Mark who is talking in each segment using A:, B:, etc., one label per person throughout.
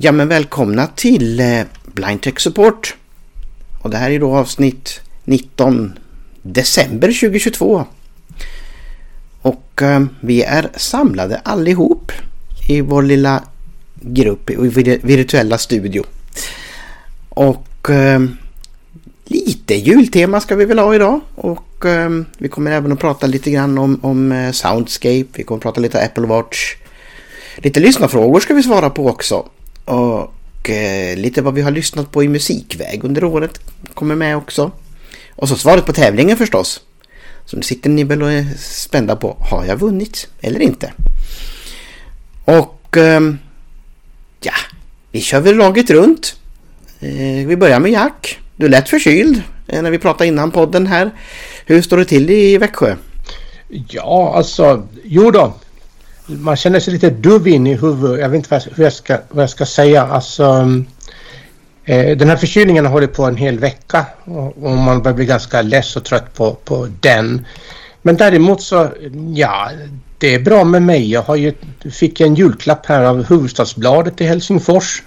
A: Ja men välkomna till eh, Blind Tech Support. Och det här är då avsnitt 19 december 2022. Och eh, vi är samlade allihop i vår lilla grupp i virtuella studio. Och eh, lite jultema ska vi väl ha idag. Och eh, vi kommer även att prata lite grann om, om eh, Soundscape. Vi kommer att prata lite Apple Watch. Lite lyssnarfrågor ska vi svara på också. Och eh, lite vad vi har lyssnat på i musikväg under året kommer med också. Och så svaret på tävlingen förstås. Så nu sitter ni väl och är spända på, har jag vunnit eller inte? Och eh, ja, vi kör väl laget runt. Eh, vi börjar med Jack. Du är lätt förkyld eh, när vi pratade innan podden här. Hur står det till i Växjö?
B: Ja, alltså, jo då man känner sig lite duv in i huvudet. Jag vet inte hur jag ska, vad jag ska säga. Alltså, eh, den här förkylningen har hållit på en hel vecka och, och, man börjar bli ganska less och trött på, på den. Men däremot så, ja, det är bra med mig. Jag har ju, fick en julklapp här av Hufvudstadsbladet i Helsingfors.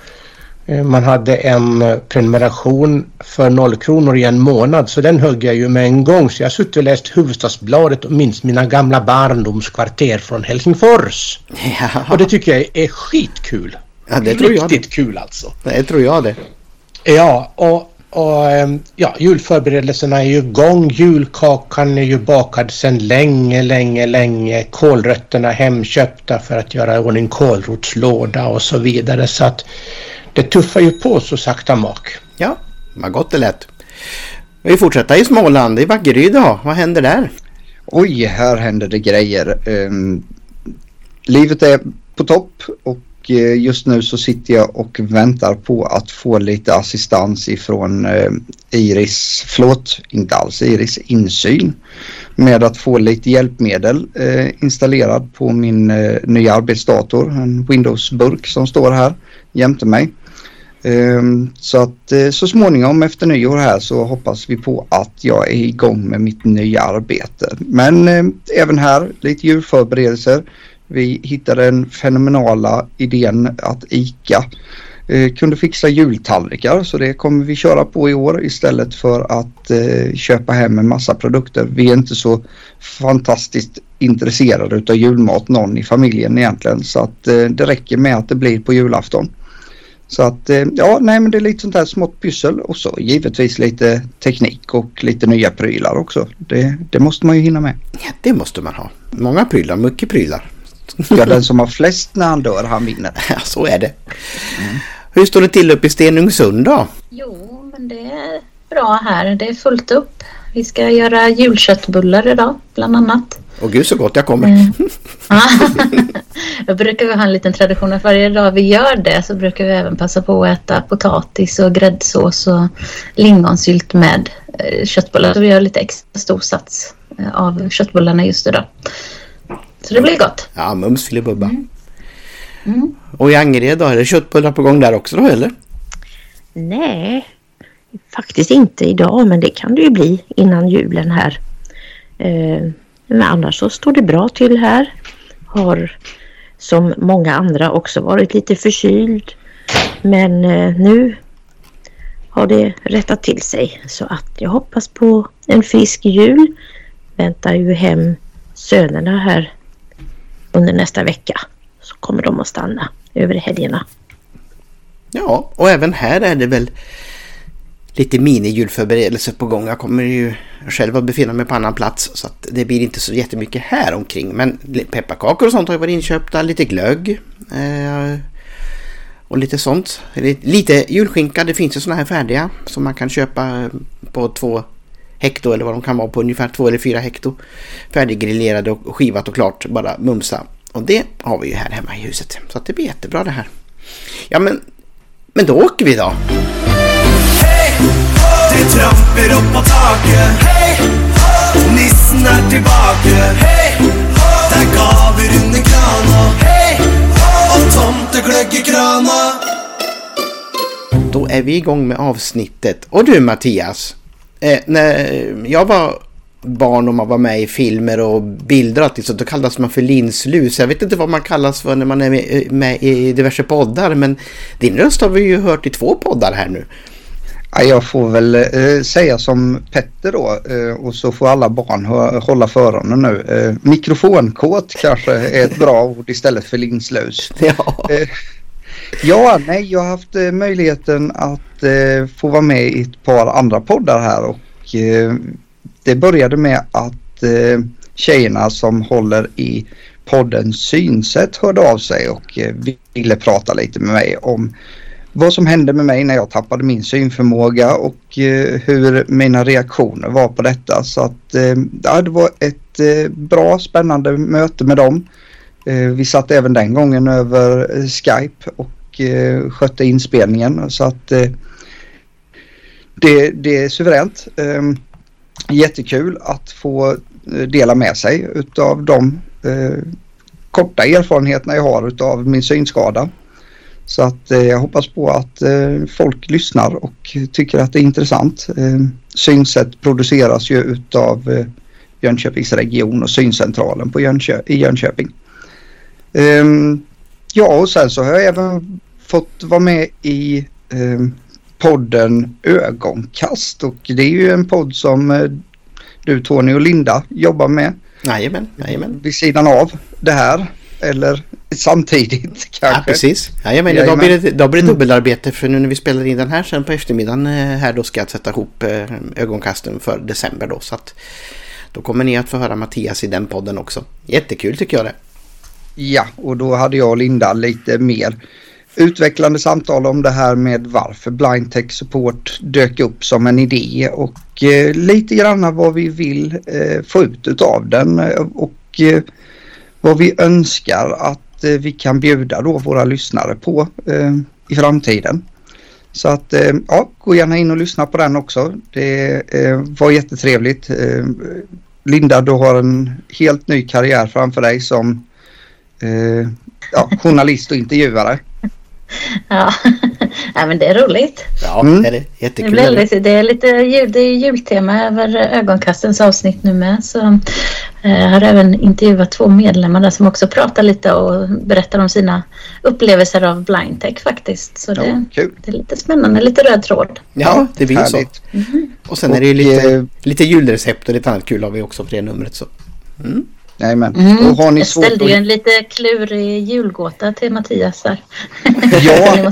B: Eh, man hade en eh, prenumeration för noll kronor i en månad så den högg jag ju med en gång. Så jag har suttit och läst Hufvudstadsbladet och minns mina gamla barndomskvarter från Helsingfors. Ja. Och det tycker jag är skitkul.
A: Ja, det tror jag
B: Riktigt kul alltså.
A: Det tror jag det.
B: Ja, och, och ehm, ja, julförberedelserna är ju igång. Julkakan är ju bakad sedan länge, länge, länge. Kålrötterna hemköpta för att göra ordning kålrotslåda och så vidare. Så att det tuffar ju på så sakta mak.
A: Ja, vad gott det lät. Vi fortsätter i Småland, i Vaggeryd då. Vad händer där?
C: Oj, här händer det grejer. Um, livet är på topp och uh, just nu så sitter jag och väntar på att få lite assistans ifrån uh, Iris, förlåt, inte alls Iris, insyn med att få lite hjälpmedel uh, installerad på min nya arbetsdator, en Windows-burk som står här jämte mig. Ehm, så att eh, så småningom efter nyår här så hoppas vi på att jag är igång med mitt nya arbete. Men eh, även här lite julförberedelser. Vi hittade den fenomenala idén att ICA eh, kunde fixa jultallrikar så det kommer vi köra på i år istället för att köpa hem en massa produkter. Vi är inte så fantastiskt intresserade utav julmat någon i familjen egentligen så att det räcker med att det blir på julafton. Så att eh, ja, nej men det är lite sånt här smått pyssel och så givetvis lite teknik och lite nya prylar också. Det, det måste man ju hinna med.
A: Ja, det måste man ha. Många prylar, mycket prylar.
C: Ja, den som har flest när han dör, han vinner.
A: Ja, så är det. Mm. Hur står det till uppe i Stenungsund då?
D: Jo, men det är bra här. Det är fullt upp. Vi ska göra julköttbullar idag, bland annat.
A: Och gud så gott jag kommer. Mm.
D: Då brukar vi ha en liten tradition att varje dag vi gör det så brukar vi även passa på att äta potatis och gräddsås och lingonsylt med eh, köttbullar. Så vi gör lite extra stor sats eh, av köttbullarna just idag. Så det blir gott.
A: Ja, mums filibubba. Mm. Mm. Och i Angered då, är det köttbullar på gång där också då eller?
E: Nej, faktiskt inte idag men det kan det ju bli innan julen här. Eh, men annars så står det bra till här. Har som många andra också varit lite förkyld. Men eh, nu har det rättat till sig så att jag hoppas på en frisk jul. Väntar ju hem sönerna här under nästa vecka. Så kommer de att stanna över helgerna.
A: Ja, och även här är det väl lite mini-julförberedelser på gång. Jag kommer ju själv att befinna mig på annan plats så att det blir inte så jättemycket här omkring. Men pepparkakor och sånt har ju varit inköpta, lite glögg eh, och lite sånt. Lite julskinka, det finns ju sådana här färdiga som man kan köpa på två hekto eller vad de kan vara på ungefär två eller fyra hekto. Färdiggrillerade och skivat och klart, bara mumsa. Och det har vi ju här hemma i huset. Så att det blir jättebra det här. Ja men, men då åker vi då. Det tramper opp på taket. Nissen er tilbake. Det er gaver under krana. Og tomtegløgg i krana. Då är vi igång med avsnittet. Och du Mattias, eh, när jag var barn och man var med i filmer och bilder och allting så då kallas man för linslus. Jag vet inte vad man kallas för när man är med, med i diverse poddar men din röst har vi ju hört i två poddar här nu.
C: Ja, jag får väl eh, säga som Petter då eh, och så får alla barn hålla för öronen nu. Eh, mikrofonkåt kanske är ett bra ord istället för linslus.
A: Ja.
C: Eh, ja, nej, jag har haft eh, möjligheten att eh, få vara med i ett par andra poddar här och det började med att tjejerna som håller i podden Synsätt hörde av sig och ville prata lite med mig om vad som hände med mig när jag tappade min synförmåga och eh, hur mina reaktioner var på detta. Så att eh, det var ett eh, bra spännande möte med dem. Eh, vi satt även den gången över eh, Skype och eh, skötte inspelningen så att det, det är suveränt. Ehm, jättekul att få dela med sig utav de korta erfarenheterna jag har utav min synskada. Så att eh, jag hoppas på att eh, folk lyssnar och tycker att det är intressant. Eh, synsätt produceras ju utav eh, Jönköpings region och syncentralen på Jönköp i Jönköping. Ja och sen så har jag även fått vara med i podden Ögonkast och det är ju en podd som du Tony och Linda jobbar med.
A: Jajamän, jajamän.
C: Vid sidan av det här eller samtidigt kanske.
A: Ja, precis. Ja, då blir det, då blir det dubbelarbete för nu när vi spelar in den här sen på eftermiddagen eh, här då ska jag sätta ihop eh, ögonkasten för december då. Så att då kommer ni att få höra Mattias i den podden också. Jättekul tycker jag det.
C: Ja, och då hade jag och Linda lite mer utvecklande samtal om det här med varför Blind Tech Support dök upp som en idé och eh, lite grann vad vi vill eh, få ut av den och eh, vad vi önskar att eh, vi kan bjuda då våra lyssnare på eh, i framtiden. Så att eh, ja, gå gärna in och lyssna på den också. Det var jättetrevligt. Linda, du har en helt ny karriär framför dig som ja, journalist och intervjuare.
D: Ja. ja, men det är roligt.
A: Ja, mm. det är jättekul.
D: Det, blir det är lite jul, det är jultema över ögonkastens avsnitt nu med. Så jag eh, har även intervjuat två medlemmar där som också pratar lite och berättar om sina upplevelser av blindtech faktiskt. Så det, ja, det är lite spännande, lite röd tråd.
A: Ja, det blir så. Mm. Och sen är det ju lite, eh, lite julrecept och lite annat kul har vi också på det numret. Så.
C: Mm. Jajamän.
D: Mm. Och har ni jag ställde ju en lite klurig julgåta till Mattias där.
C: Ja,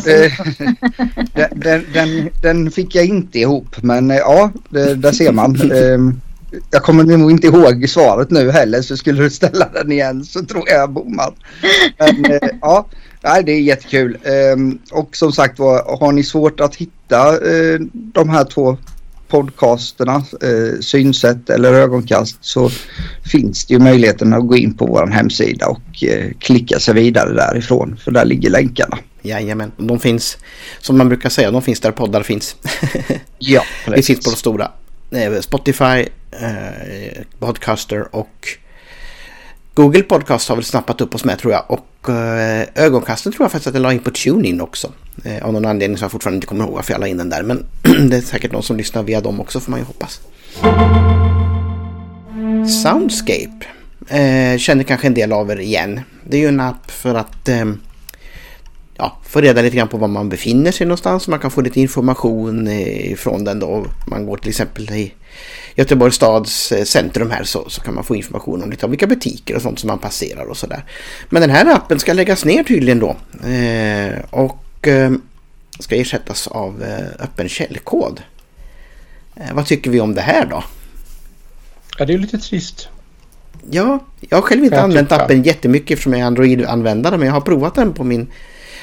C: den, den, den, fick jag inte ihop men eh, ja, det, där ser man. Jag kommer nog inte ihåg svaret nu heller så skulle du ställa den igen så tror jag jag bommar. Men eh, ja, nej, det är jättekul. Ehm, och som sagt var, har ni svårt att hitta de här två podcasterna, eh, synsätt eller ögonkast så finns det ju möjligheten att gå in på vår hemsida och eh, klicka sig vidare därifrån för där ligger länkarna.
A: Jajamän, de finns som man brukar säga, de finns där poddar finns.
C: ja,
A: precis. Vi finns på de stora. Eh, Spotify, eh, Podcaster och Google Podcast har väl snappat upp oss med tror jag. Och eh, ögonkasten tror jag faktiskt att jag la in på TuneIn också. Eh, av någon anledning som jag fortfarande inte kommer ihåg varför jag la in den där. Men det är säkert någon som lyssnar via dem också får man ju hoppas. Soundscape eh, känner kanske en del av er igen. Det är ju en app för att eh, ja, få reda lite grann på var man befinner sig någonstans. Man kan få lite information eh, från den då. Man går till exempel i Göteborgs stads eh, centrum här så, så kan man få information om lite om vilka butiker och sånt som man passerar och sådär. Men den här appen ska läggas ner tydligen då. Eh, och eh, ska ersättas av eh, öppen källkod. Eh, vad tycker vi om det här då?
B: Ja, det är lite trist.
A: Ja, jag har själv inte jag använt tycka. appen jättemycket eftersom jag är Android-användare men jag har provat den på min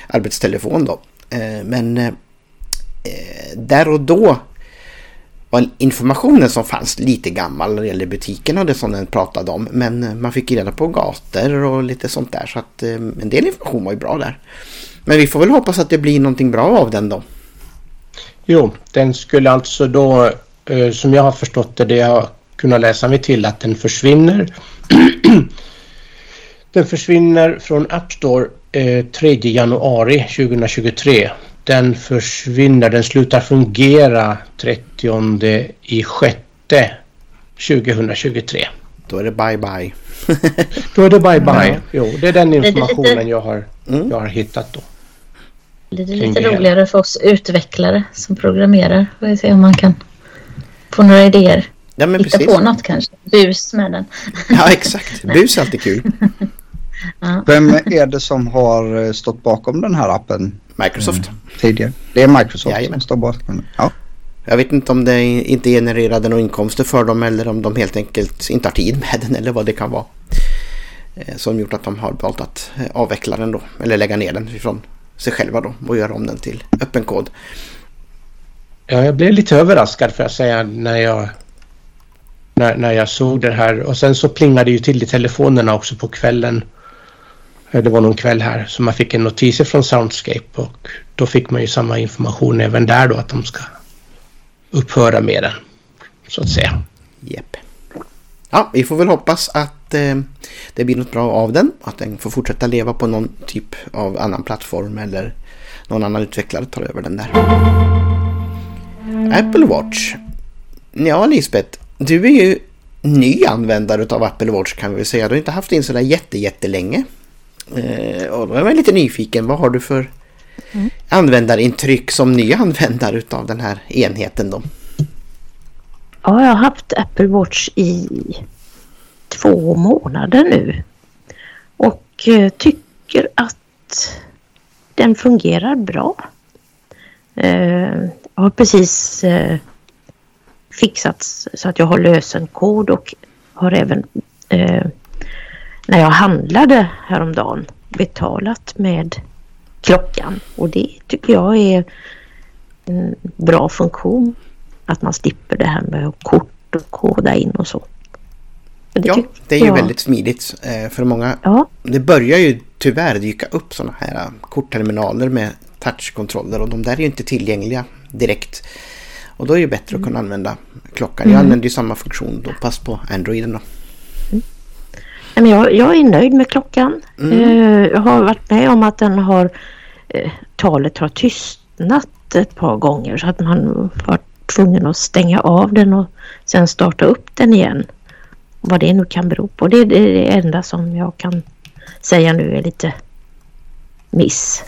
A: arbetstelefon då. Eh, men eh, där och då var informationen som fanns lite gammal när det gäller butikerna och det som den pratade om. Men eh, man fick reda på gator och lite sånt där. Så att en del information var ju bra där. Men vi får väl hoppas att det blir någonting bra av den då.
B: Jo, den skulle alltså då, som jag har förstått det, det jag har kunnat läsa mig till, att den försvinner. den försvinner från App Store 3 januari 2023. Den försvinner, den slutar fungera 30 i sjätte 2023.
A: Då är det bye bye.
B: då är det bye bye. Jo, det är den informationen jag har, mm. jag har hittat då.
D: Det lite roligare för oss utvecklare som programmerar. Får vi se om man kan få några idéer.
A: Ja, men
D: Hitta
A: precis.
D: på något kanske. Bus med den.
A: Ja, exakt. Bus är alltid kul.
C: Vem är det som har eh, stått bakom den här appen?
A: Microsoft. Mm.
C: Tidigare. Det är Microsoft Jajamän. som står bakom Ja.
A: Jag vet inte om det inte genererade några inkomster för dem eller om de helt enkelt inte har tid med den eller vad det kan vara. Eh, som gjort att de har valt att eh, avveckla den då eller lägga ner den ifrån sig själva då och göra om den till öppen kod.
B: Ja, jag blev lite överraskad för att säga när jag när, när jag såg det här och sen så plingade det ju till i telefonerna också på kvällen. Eh, det var någon kväll här som man fick en notis från Soundscape och då fick man ju samma information även där då att de ska upphöra med den. Så att säga.
A: Yep. Ja, vi får väl hoppas att eh, det blir något bra av den. Att den får fortsätta leva på någon typ av annan plattform eller någon annan utvecklare tar över den där. Apple Watch. Ja, Lisbeth. Du är ju ny användare av Apple Watch kan vi säga. Du har inte haft in sådär jätte, jättelänge. Eh, och då är man lite nyfiken. Vad har du för mm. användarintryck som ny användare av den här enheten då?
E: Ja, jag har haft Apple Watch i två månader nu. Och eh, tycker att den fungerar bra. Eh, jag har precis eh, fixat så att jag har lösenkod och har även eh, när jag handlade häromdagen betalat med klockan och det tycker jag är en bra funktion. Att man slipper det här med kort och koda in och så.
A: Det ja, det är ju jag... väldigt smidigt eh, för många. Ja. Det börjar ju tyvärr dyka upp sådana här eh, kortterminaler med touchkontroller och de där är ju inte tillgängliga direkt. Och då är det bättre att kunna använda klockan. Jag mm. använder ju samma funktion då, pass på Androiden då.
E: Mm. Jag, jag är nöjd med klockan. Mm. Eh, jag har varit med om att den har talet har tystnat ett par gånger så att man varit tvungen att stänga av den och sen starta upp den igen. Vad det nu kan bero på. Det är det enda som jag kan säga nu är lite miss.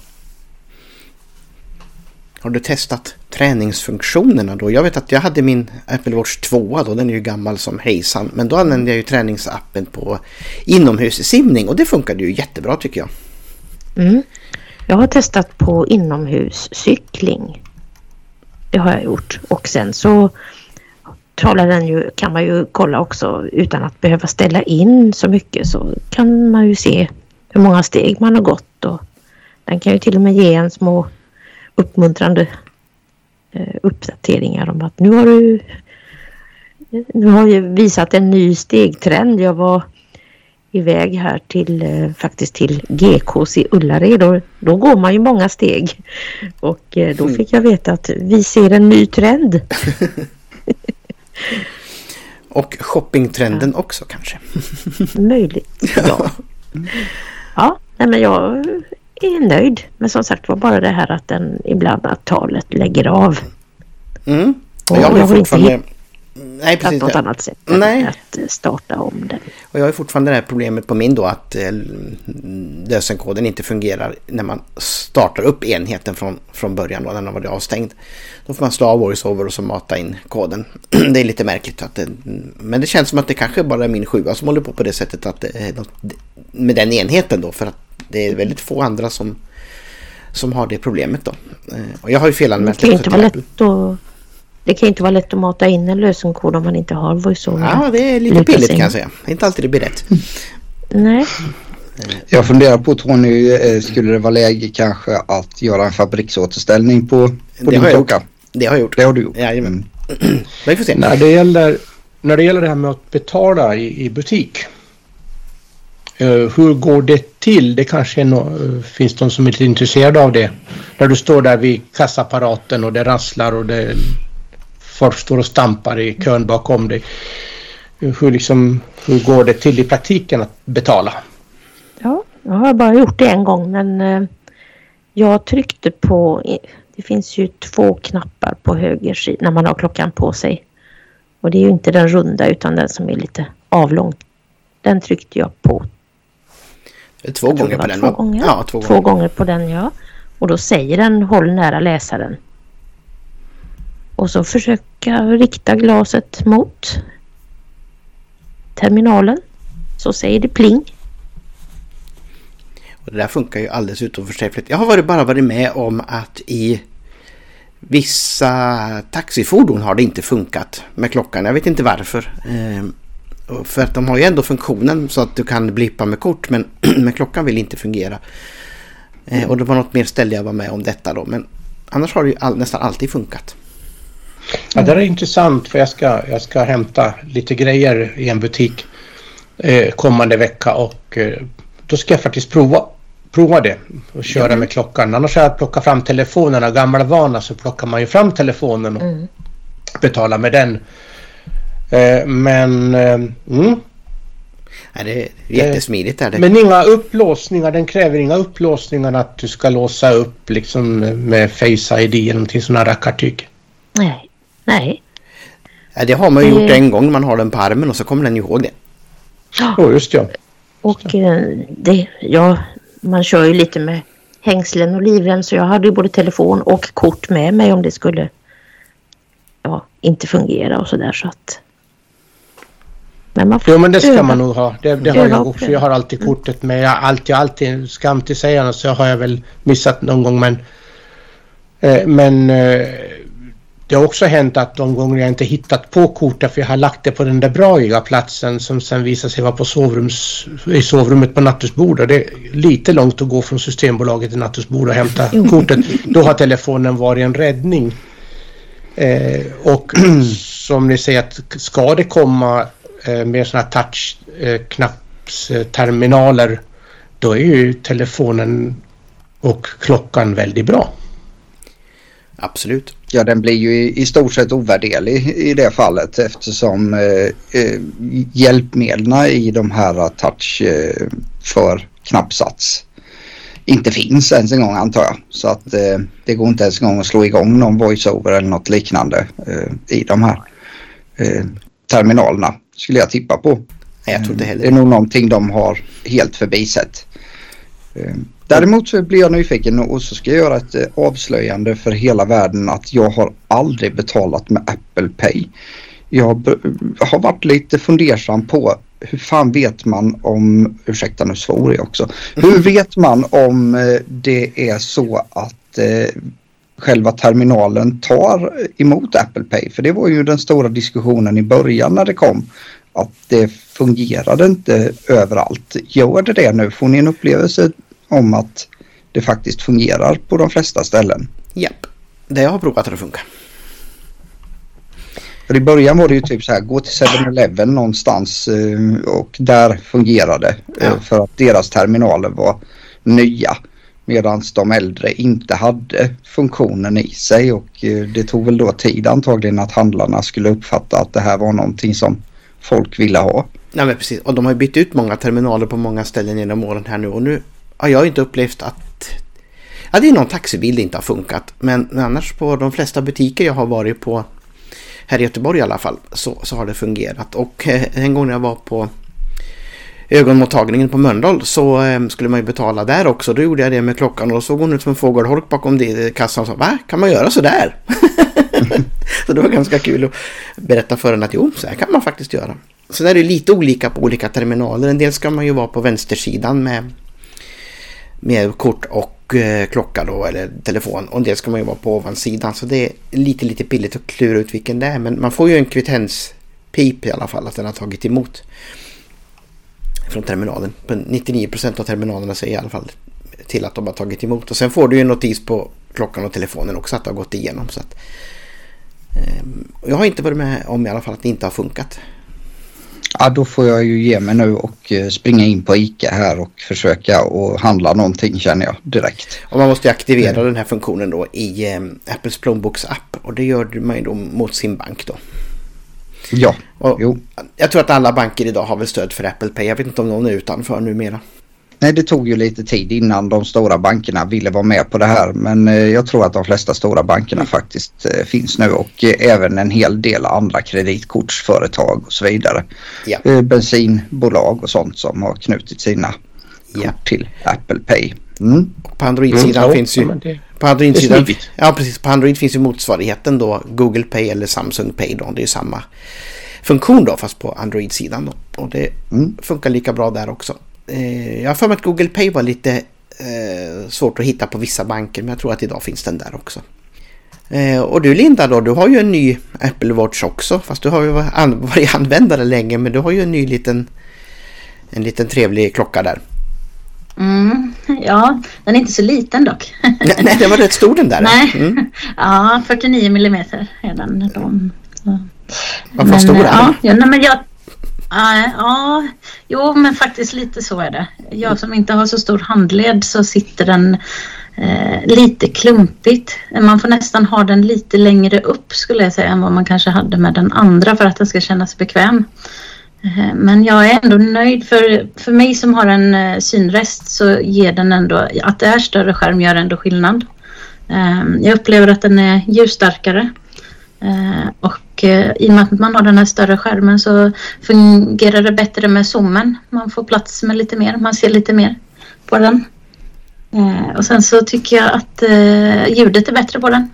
A: Har du testat träningsfunktionerna då? Jag vet att jag hade min Apple Watch 2 då, den är ju gammal som hejsan. Men då använde jag ju träningsappen på inomhussimning och det funkade ju jättebra tycker jag.
E: Mm. Jag har testat på inomhuscykling. Det har jag gjort och sen så talar den ju, kan man ju kolla också utan att behöva ställa in så mycket så kan man ju se hur många steg man har gått och den kan ju till och med ge en små uppmuntrande eh, uppdateringar om att nu har du nu har vi visat en ny stegtrend. Jag var iväg här till eh, faktiskt till GKs i Ullared och då går man ju många steg. Och eh, då mm. fick jag veta att vi ser en ny trend.
A: och shoppingtrenden ja. också kanske.
E: Möjligt, ja. Ja, nej men jag är nöjd. Men som sagt var bara det här att den ibland att talet lägger av.
A: Mm. Och jag, har jag fortfarande...
E: Nej, precis. något annat sätt Nej. att starta om den.
A: Och jag har fortfarande det här problemet på min då att eh, lösenkoden inte fungerar när man startar upp enheten från, från början då den har varit avstängd. Då får man slå av voiceover och så mata in koden. det är lite märkligt att det, men det känns som att det kanske bara är min sjua som håller på på det sättet att det med den enheten då för att det är väldigt få andra som som har det problemet då. Eh, och jag har ju felanmält
E: det. kan inte vara lätt att det kan inte vara lätt att mata in en lösenkod om man inte har voiceover.
A: Ja, det är lite billigt kan jag säga. Det är inte alltid det blir rätt.
E: Nej.
C: Jag funderar på Tony, eh, skulle det vara läge kanske att göra en fabriksåterställning på, på din klocka?
A: Det har jag gjort.
C: Det har du gjort.
A: Jajamän. Mm. Vi får se.
B: När det gäller, när det gäller det här med att betala i, i butik. Eh, hur går det till? Det kanske no eh, finns de som är lite intresserade av det. När du står där vid kassaapparaten och det rasslar och det folk står och stampar i kön bakom dig. Eh, hur, liksom, hur går det till i praktiken att betala?
E: Ja, jag har bara gjort det en gång men jag tryckte på, det finns ju två knappar på höger sida när man har klockan på sig. Och det är ju inte den runda utan den som är lite avlång. Den tryckte jag på.
A: Två gånger på den
E: två gånger.
A: Ja, två,
E: två gånger. gånger på den ja. Och då säger den håll nära läsaren. Och så försöka rikta glaset mot terminalen. Så säger det pling.
A: Och det där funkar ju alldeles utomförträffligt. Jag har varit, bara varit med om att i vissa taxifordon har det inte funkat med klockan. Jag vet inte varför. För att de har ju ändå funktionen så att du kan blippa med kort men, men klockan vill inte fungera. Ehm, och det var något mer ställe jag var med om detta då. Men annars har det ju all, nästan alltid funkat.
B: Ja, det är intressant för jag ska, jag ska hämta lite grejer i en butik eh, kommande vecka och eh, då ska jag faktiskt prova, prova det och köra mm. med klockan. Annars har jag plockat fram telefonen. Av gamla vana så plockar man ju fram telefonen och mm. betalar med den. Eh, men... Eh, mm.
A: Ja, det är jättesmidigt. Är det.
B: Men inga upplåsningar. Den kräver inga upplåsningar att du ska låsa upp liksom med Face ID eller någonting sådana rackartyg.
E: Nej. Nej.
A: Ja, det har man ju gjort en gång. Man har den på armen och så kommer den ihåg det.
B: Ja, oh, just ja.
E: Och eh, det, ja, man kör ju lite med hängslen och livrem så jag hade ju både telefon och kort med mig om det skulle ja, inte fungera och sådär så att
B: men man får jo men det ska öva. man nog ha. Det, det har jag också. Jag har alltid kortet med. Jag alltid, alltid skam till sägarna så har jag väl missat någon gång men eh, men eh, det har också hänt att de gånger jag inte hittat på kortet för jag har lagt det på den där braiga platsen som sen visar sig vara på sovrums, i sovrummet på nattduksbordet. Det är lite långt att gå från Systembolaget till nattduksbordet och hämta kortet. Då har telefonen varit en räddning. Eh, och som ni säger att ska det komma eh, med sådana touchknappsterminaler eh, då är ju telefonen och klockan väldigt bra.
A: Absolut.
C: Ja, den blir ju i, i stort sett ovärderlig i det fallet eftersom eh, eh, hjälpmedlen i de här touch eh, för knappsats inte finns ens en gång antar jag. Så att eh, det går inte ens en gång att slå igång någon voiceover eller något liknande eh, i de här eh, terminalerna skulle jag tippa på.
A: Nej, jag tror inte heller.
C: Det är nog någonting de har helt förbisett. Eh, Däremot så blir jag nyfiken och så ska jag göra ett eh, avslöjande för hela världen att jag har aldrig betalat med Apple Pay. Jag har varit lite fundersam på hur fan vet man om, ursäkta nu svor jag också, hur vet man om eh, det är så att själva terminalen tar emot Apple Pay? För det var ju den stora diskussionen i början när det kom att det fungerade inte överallt. Gör det det nu? Får ni en upplevelse om att det faktiskt fungerar på de flesta ställen.
A: Japp, det jag har provat att det funkar.
C: För i början var det ju typ så här, gå till 7-Eleven någonstans eh, och där fungerade eh, ja. för att deras terminaler var nya. Medan de äldre inte hade funktionen i sig och eh, det tog väl då tid antagligen att handlarna skulle uppfatta att det här var någonting som folk ville ha.
A: Nej men precis och de har bytt ut många terminaler på många ställen genom åren här nu och nu har jag inte upplevt att Ja, det är någon taxibil det inte har funkat. Men annars på de flesta butiker jag har varit på här i Göteborg i alla fall så, så har det fungerat. Och eh, en gång när jag var på ögonmottagningen på Mölndal så eh, skulle man ju betala där också. Då gjorde jag det med klockan och då såg hon ut som en fågelholk bakom det, kassan och sa Va? Kan man göra sådär? så det var ganska kul att berätta för henne att jo, så här kan man faktiskt göra. Sen är det lite olika på olika terminaler. En del ska man ju vara på vänstersidan med med kort och eh, klocka då eller telefon och det ska man ju vara på ovansidan så det är lite lite pilligt att klura ut vilken det är men man får ju en kvittenspip i alla fall att den har tagit emot från terminalen. 99% av terminalerna säger i alla fall till att de har tagit emot och sen får du ju en notis på klockan och telefonen också att det har gått igenom. Så att, eh, jag har inte varit med om i alla fall att det inte har funkat.
C: Ja, då får jag ju ge mig nu och eh, springa in på ICA här och försöka och handla någonting känner jag direkt.
A: Och man måste aktivera mm. den här funktionen då i eh, Apples plånboksapp och det gör man ju då mot sin bank då.
C: Ja,
A: och jo. Jag tror att alla banker idag har väl stöd för Apple Pay. Jag vet inte om någon är utanför numera.
C: Nej, det tog ju lite tid innan de stora bankerna ville vara med på det här. Men eh, jag tror att de flesta stora bankerna faktiskt eh, finns nu och eh, även en hel del andra kreditkortsföretag och så vidare.
A: Ja.
C: Bensinbolag och sånt som har knutit sina
A: Ja.
C: kort till Apple Pay. Mm.
A: På Android-sidan
B: Mm, ja,
A: finns ju... På Android-sidan, ja, precis. På Android finns ju motsvarigheten då Google Pay eller Samsung Pay då. Det är ju samma funktion då fast på Android-sidan då. Och det
C: Mm.
A: funkar lika bra där också. Eh, jag har för mig att Google Pay var lite eh, svårt att hitta på vissa banker men jag tror att idag finns den där också. Eh, och du Linda då, du har ju en ny Apple Watch också fast du har ju varit användare länge men du har ju en ny liten en liten trevlig klocka där.
D: Mm, ja, den är inte så liten dock.
A: nej, nej, den var rätt stor den där.
D: Nej,
A: Mm.
D: ja 49 millimeter är den. De, ja.
A: Stor är den?
D: ja, nej, men jag, ja, ja, jo men faktiskt lite så är det. Jag som inte har så stor handled så sitter den eh, lite klumpigt. Man får nästan ha den lite längre upp skulle jag säga än vad man kanske hade med den andra för att den ska kännas bekväm. Eh, men jag är ändå nöjd för, för mig som har en eh, synrest så ger den ändå, att det är större skärm gör ändå skillnad. Eh, jag upplever att den är ljusstarkare. Och i och med att man har den här större skärmen så fungerar det bättre med zoomen. Man får plats med lite mer, man ser lite mer på den. Och sen så tycker jag att ljudet är bättre på den.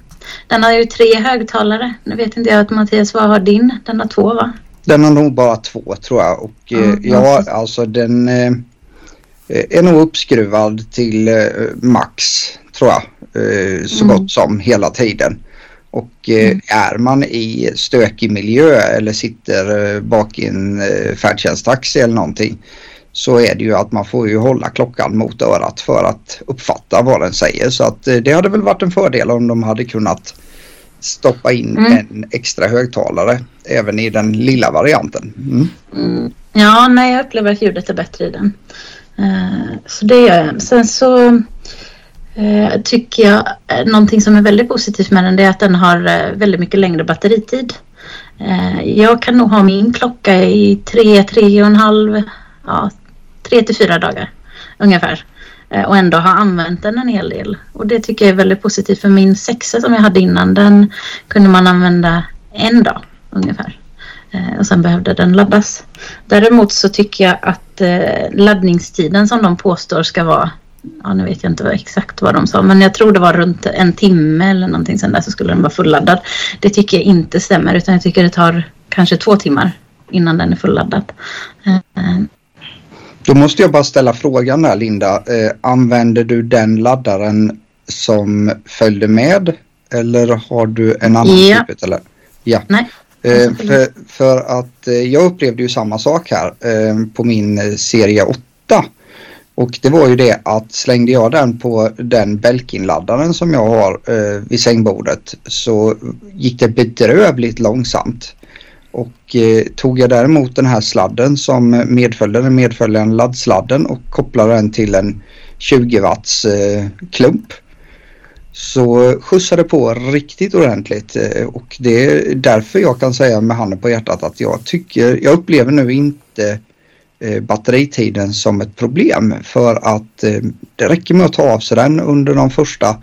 D: Den har ju tre högtalare. Nu vet inte jag att Mattias, vad har din? Den har två va?
C: Den har nog bara två tror jag och eh,
D: Mm,
C: ja
D: precis.
C: alltså den eh, är nog uppskruvad till eh, max tror jag eh, så
D: Mm.
C: gott som hela tiden. Och eh,
D: Mm.
C: är man i stökig miljö eller sitter eh, bak i en eh, färdtjänsttaxi eller någonting så är det ju att man får ju hålla klockan mot örat för att uppfatta vad den säger. Så att eh, det hade väl varit en fördel om de hade kunnat stoppa in
D: Mm.
C: en extra högtalare även i den lilla varianten. Mm.
D: Mm. Ja, nej, jag upplever att ljudet är bättre i den. Eh, så det gör jag. Sen så eh, tycker jag eh, någonting som är väldigt positivt med den är att den har väldigt mycket längre batteritid. Jag kan nog ha min klocka i tre, tre och en halv, ja, tre till fyra dagar ungefär. Eh, och ändå har använt den en hel del. Och det tycker jag är väldigt positivt för min sexa som jag hade innan den kunde man använda en dag ungefär. Eh, och sen behövde den laddas. Däremot så tycker jag att eh, laddningstiden som de påstår ska vara Ja, nu vet jag inte exakt vad de sa, men jag tror det var runt en timme eller någonting sen där så skulle den vara fulladdad. Det tycker jag inte stämmer, utan jag tycker det tar kanske två timmar innan den är fulladdad.
C: Då måste jag bara ställa frågan där Linda. Eh, använder du den laddaren som följde med eller har du en annan
D: Ja.
C: typ? Eller? Ja.
D: Nej.
C: Eh, för, för att eh, jag upplevde ju samma sak här eh, på min serie 8. Och det var ju det att slängde jag den på den Belkin-laddaren som jag har eh, vid sängbordet så gick det bedrövligt långsamt. Eh, tog jag däremot den här sladden som medföljde den medföljande laddsladden och kopplade den till en 20 watts eh, klump. Så skjutsade på riktigt ordentligt eh, och det är därför jag kan säga med handen på hjärtat att jag tycker, jag upplever nu inte eh, batteritiden som ett problem för att eh, det räcker med att ta av sig den under de första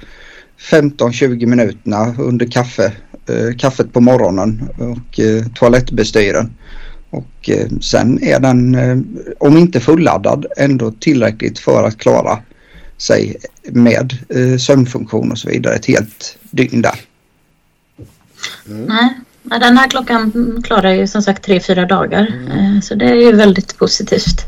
C: 15-20 minuterna under kaffe, kaffet på morgonen och eh, toalettbestyren. Och eh, sen är den, eh, om inte fulladdad, ändå tillräckligt för att klara sig med eh, sömnfunktion och så vidare ett helt dygn där.
D: Nej, nej, den här klockan klarar ju som sagt tre, fyra dagar. Eh, Så det är ju väldigt positivt.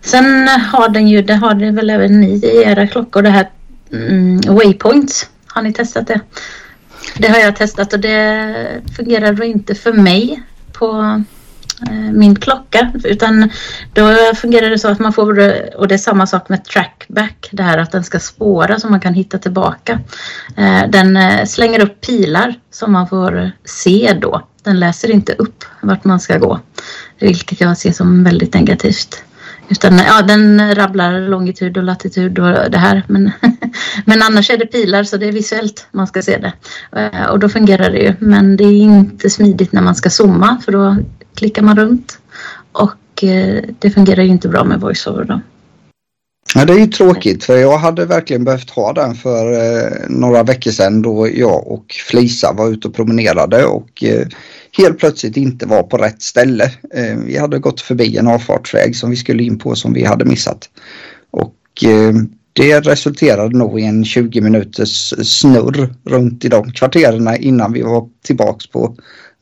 D: Sen har den ju, det har det väl även ni i era klockor, det här mm, Waypoints. Har ni testat det? Det har jag testat och det fungerar då inte för mig på eh, min klocka utan då fungerar det så att man får och det är samma sak med trackback det här att den ska spåra så man kan hitta tillbaka. Eh, den eh, slänger upp pilar som man får se då. Den läser inte upp vart man ska gå vilket jag ser som väldigt negativt. Utan ja, den rabblar longitud och latitud och det här. Men, men annars är det pilar så det är visuellt man ska se det. Eh, och då fungerar det ju. Men det är inte smidigt när man ska zooma för då klickar man runt. Och eh, det fungerar ju inte bra med voiceover då.
C: Ja, det är ju tråkigt för jag hade verkligen behövt ha den för eh, några veckor sedan då jag och Flisa var ute och promenerade och eh, helt plötsligt inte var på rätt ställe. Eh, vi hade gått förbi en avfartsväg som vi skulle in på som vi hade missat. Och eh, det resulterade nog i en 20 minuters snurr runt i de kvartererna innan vi var tillbaks på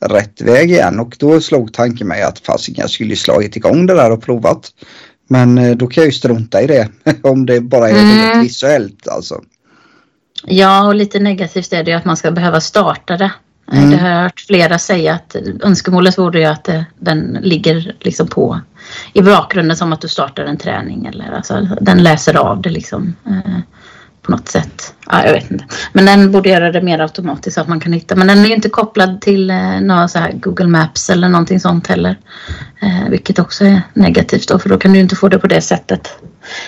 C: rätt väg igen och då slog tanken mig att fasiken jag skulle slagit igång det där och provat. Men eh, då kan jag ju strunta i det om det bara är mm. visuellt alltså.
D: Ja, och lite negativt är det ju att man ska behöva starta det. Mm. Det har jag hört flera säga att önskemålet vore ju att eh, den ligger liksom på i bakgrunden som att du startar en träning eller alltså den läser av det liksom. Eh, på något sätt. Ja, jag vet inte. Men den borde göra det mer automatiskt så att man kan hitta. Men den är inte kopplad till eh, några så här Google Maps eller någonting sånt heller. Eh, vilket också är negativt då för då kan du inte få det på det sättet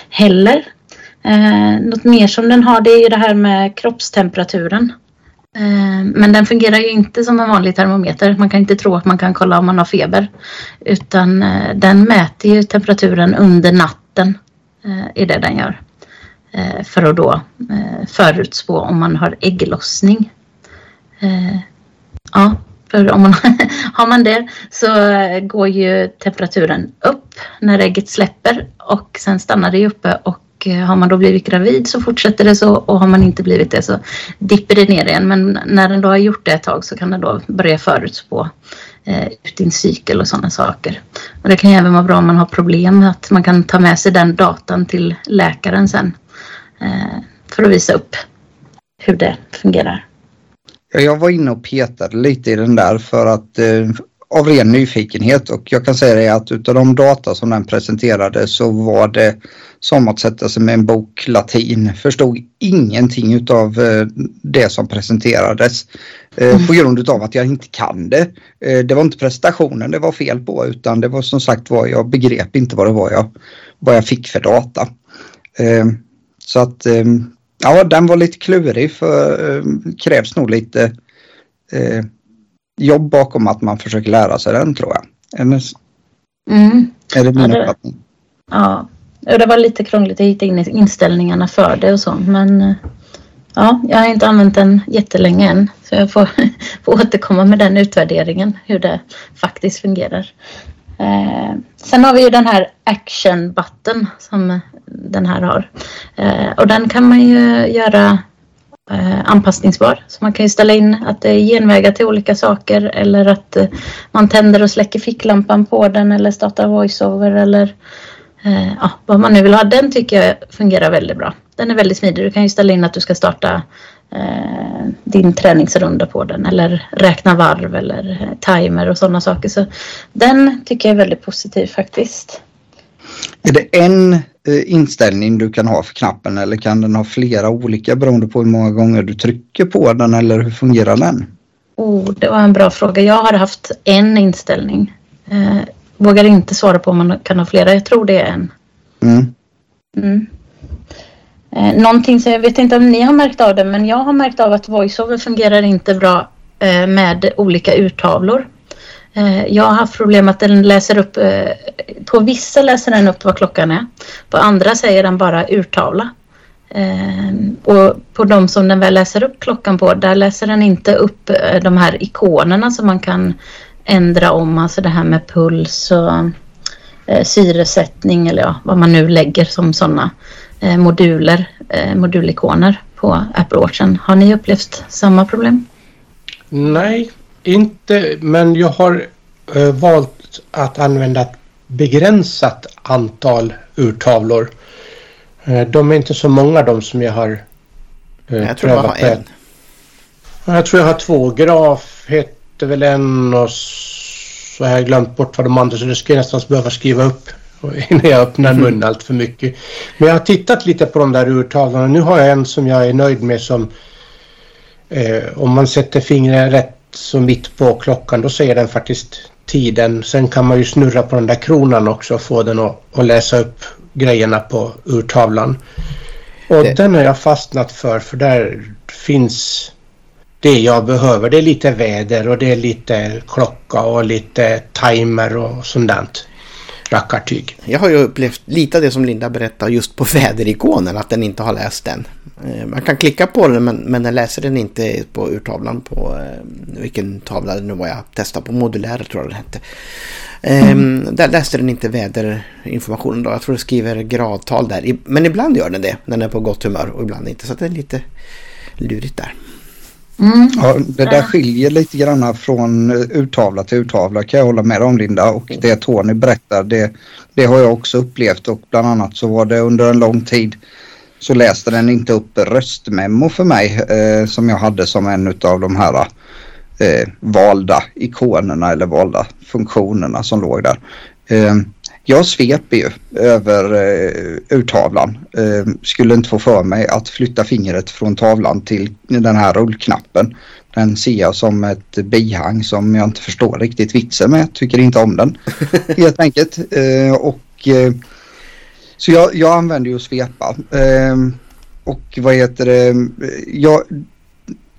D: heller. Eh, något mer som den har det är ju det här med kroppstemperaturen. Eh, men den fungerar ju inte som en vanlig termometer. Man kan inte tro att man kan kolla om man har feber. Utan eh, den mäter ju temperaturen under natten. Eh, är det den gör. För att då förutspå om man har ägglossning. Ja, för om man har man det så går ju temperaturen upp när ägget släpper och sen stannar det uppe och Eh, har man då blivit gravid så fortsätter det så och har man inte blivit det så dipper det ner igen. Men när den då har gjort det ett tag så kan den då börja förutspå eh, ut din cykel och sådana saker. Och det kan ju även vara bra om man har problem att man kan ta med sig den datan till läkaren sen Eh, för att visa upp hur det fungerar.
C: Jag var inne och petade lite i den där för att eh, av ren nyfikenhet och jag kan säga det att utav de data som den presenterade så var det som att sätta sig med en bok latin. Förstod ingenting utav eh, det som presenterades eh, mm. på grund utav att jag inte kan det. Eh, det var inte presentationen det var fel på utan det var som sagt var jag begrep inte vad det var jag, vad jag fick för data. Så att ja, den var lite klurig för krävs nog lite jobb bakom att man försöker lära sig den tror jag. Eller, mm. Är det min ja, uppfattning?
D: Ja, det var lite krångligt att hitta in inställningarna för det och så men eh, ja, jag har inte använt den jättelänge än så jag får, får återkomma med den utvärderingen hur det faktiskt fungerar. Eh, sen har vi ju den här action button som den här har. Eh, och den kan man ju göra Eh, anpassningsbar. Så man kan ju ställa in att det är genvägar till olika saker eller att eh, man tänder och släcker ficklampan på den eller startar voiceover eller eh, ja, vad man nu vill ha. Den tycker jag fungerar väldigt bra. Den är väldigt smidig. Du kan ju ställa in att du ska starta eh, din träningsrunda på den eller räkna varv eller timer och sådana saker. Så den tycker jag är väldigt positiv faktiskt.
C: Är det en inställning du kan ha för knappen eller kan den ha flera olika beroende på hur många gånger du trycker på den eller hur fungerar den?
D: Oh, det var en bra fråga. Jag har haft en inställning. Eh, vågar inte svara på om man kan ha flera. Jag tror det är en. Mm. Mm. Eh, någonting som jag vet inte om ni har märkt av det men jag har märkt av att voiceover fungerar inte bra eh, med olika urtavlor. Eh, jag har haft problem att den läser upp, eh, på vissa läser den upp vad klockan är. På andra säger den bara urtavla. Eh, och på de som den väl läser upp klockan på, där läser den inte upp de här ikonerna som man kan ändra om, alltså det här med puls och syresättning eller ja, vad man nu lägger som sådana moduler, modulikoner på Apple Watchen. Har ni upplevt samma problem?
B: Nej, inte, men jag har uh, valt att använda ett begränsat antal urtavlor. Uh, de är inte så många de som jag har
A: uh, Jag tror jag har en.
B: Jag tror jag har två. Graf heter väl en och så har jag glömt bort vad de andra så det skulle jag nästan behöva skriva upp innan jag öppnar mm. munnen allt för mycket. Men jag har tittat lite på de där urtavlorna. Nu har jag en som jag är nöjd med som eh, om man sätter fingret rätt så mitt på klockan då säger den faktiskt tiden. Sen kan man ju snurra på den där kronan också och få den att, att läsa upp grejerna på urtavlan. Och det... den har jag fastnat för för där finns det jag behöver. Det är lite väder och det är lite klocka och lite timer och sånt rackartyg.
A: Jag har ju upplevt lite av det som Linda berättar just på väderikonen, att den inte har läst den. Eh, man kan klicka på den men, men den läser den inte på urtavlan på eh, vilken tavla det nu var jag testade på, modulär tror jag det hette. Mm. Där läste den inte väderinformationen då, jag tror det skriver gradtal där. Men ibland gör den det när den är på gott humör och ibland inte, så det är lite lurigt där.
C: Mm. Ja, det där skiljer lite grann från urtavla till urtavla kan jag hålla med om Linda och det Tony berättar det, det har jag också upplevt och bland annat så var det under en lång tid så läste den inte upp röstmemo för mig eh, som jag hade som en av de här eh, valda ikonerna eller valda funktionerna som låg där. Eh, jag sveper ju över eh, urtavlan. Eh, skulle inte få för mig att flytta fingret från tavlan till den här rullknappen. Den ser jag som ett bihang som jag inte förstår riktigt vitsen med. Tycker inte om den helt enkelt. Eh, och, eh, så jag, jag använder ju svepa. Eh, och vad heter det? Jag,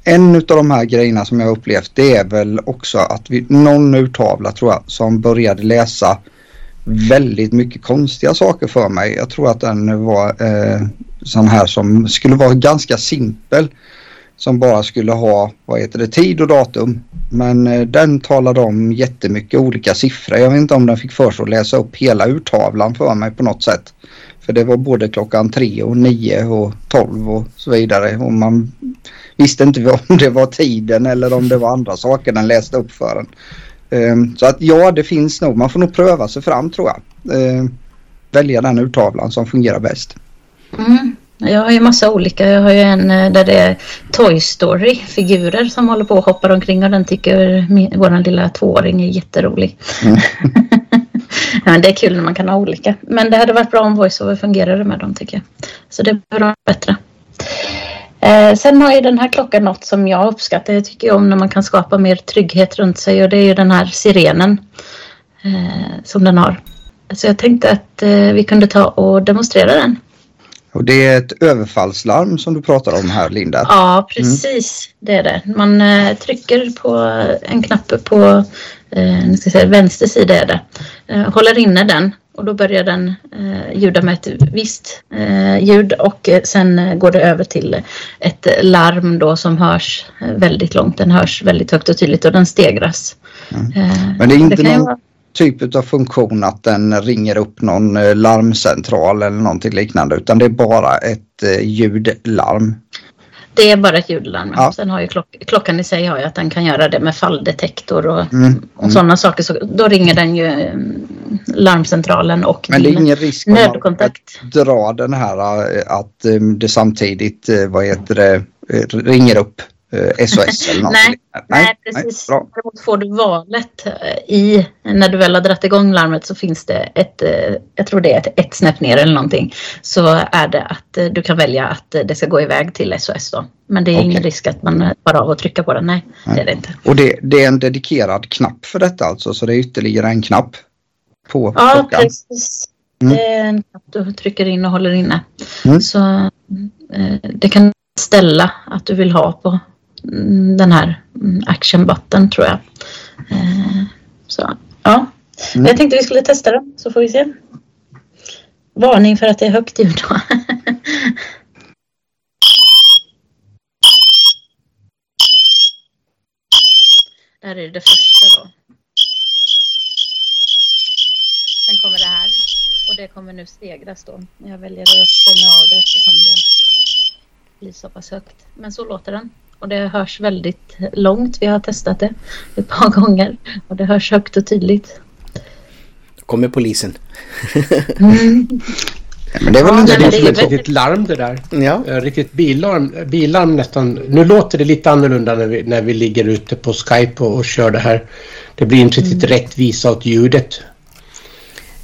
C: en av de här grejerna som jag upplevt det är väl också att vi, någon urtavla tror jag som började läsa väldigt mycket konstiga saker för mig. Jag tror att den var eh, sån här som skulle vara ganska simpel. Som bara skulle ha, vad heter det, tid och datum. Men eh, den talade om jättemycket olika siffror. Jag vet inte om den fick för sig att läsa upp hela urtavlan för mig på något sätt. För det var både klockan tre och nio och tolv och så vidare. Och man visste inte om det var tiden eller om det var andra saker den läste upp för en. Ehm, så att ja, det finns nog. Man får nog pröva sig fram tror jag. Ehm, välja den urtavlan som fungerar bäst.
D: Mm. Jag har ju massa olika. Jag har ju en eh, där det är Toy Story-figurer som håller på och hoppar omkring och den tycker vår lilla tvååring är jätterolig. Mm. ja, det är kul när man kan ha olika. Men det hade varit bra om VoiceOver fungerade med dem tycker jag. Så det blir bättre. Eh, sen har ju den här klockan något som jag uppskattar. Jag tycker om när man kan skapa mer trygghet runt sig och det är ju den här sirenen eh, som den har. Så jag tänkte att eh, vi kunde ta och demonstrera den.
C: Och det är ett överfallslarm som du pratar om här Linda.
D: Ja precis, mm. det är det. Man eh, trycker på en knapp på eh, ska säga, vänster sida är det. Eh, håller inne den och då börjar den eh, ljuda med ett visst eh, ljud och eh, sen går det över till ett larm då som hörs eh, väldigt långt. Den hörs väldigt högt och tydligt och den stegras.
C: Mm. Men det är inte det någon vara... typ av funktion att den ringer upp någon larmcentral eller någonting liknande utan det är bara ett ljudlarm.
D: Det är bara ett ljudlarm. Ja. Sen har ju klock klockan i sig har ju att den kan göra det med falldetektor och, mm. Och sådana saker. Så då ringer den ju mm, larmcentralen och
C: Men det är ingen risk nödkontakt. att dra den här eh, att eh, det samtidigt eh, vad heter det, ringer upp SOS eller något.
D: nej, nej, precis. Nej, Däremot får du valet i, när du väl har dragit igång larmet så finns det ett, jag tror det är ett, ett snäpp ner eller någonting. Så är det att du kan välja att det ska gå iväg till SOS då. Men det är okay. ingen risk att man bara av och trycka på den. Nej, nej, det är det inte.
C: Och det, det, är en dedikerad knapp för detta alltså? Så det är ytterligare en knapp på
D: ja, klockan? Ja, precis. Mm. Det är en knapp du trycker in och håller inne. Mm. Så eh, det kan ställa att du vill ha på den här mm, action button tror jag. Eh, så ja, mm. jag tänkte vi skulle testa den så får vi se. Varning för att det är högt ljud. Det här är det första då. Sen kommer det här och det kommer nu stegras då. Jag väljer att stänga av det eftersom det blir så pass högt. Men så låter den och det hörs väldigt långt. Vi har testat det ett par gånger och det hörs högt och tydligt.
A: Då kommer polisen.
B: mm. Men det är väl ja, inte det ett riktigt larm det där. Ja. Riktigt billarm, billarm nästan. Nu låter det lite annorlunda när vi, när vi ligger ute på Skype och, och kör det här. Det blir inte riktigt mm. rättvisa åt ljudet.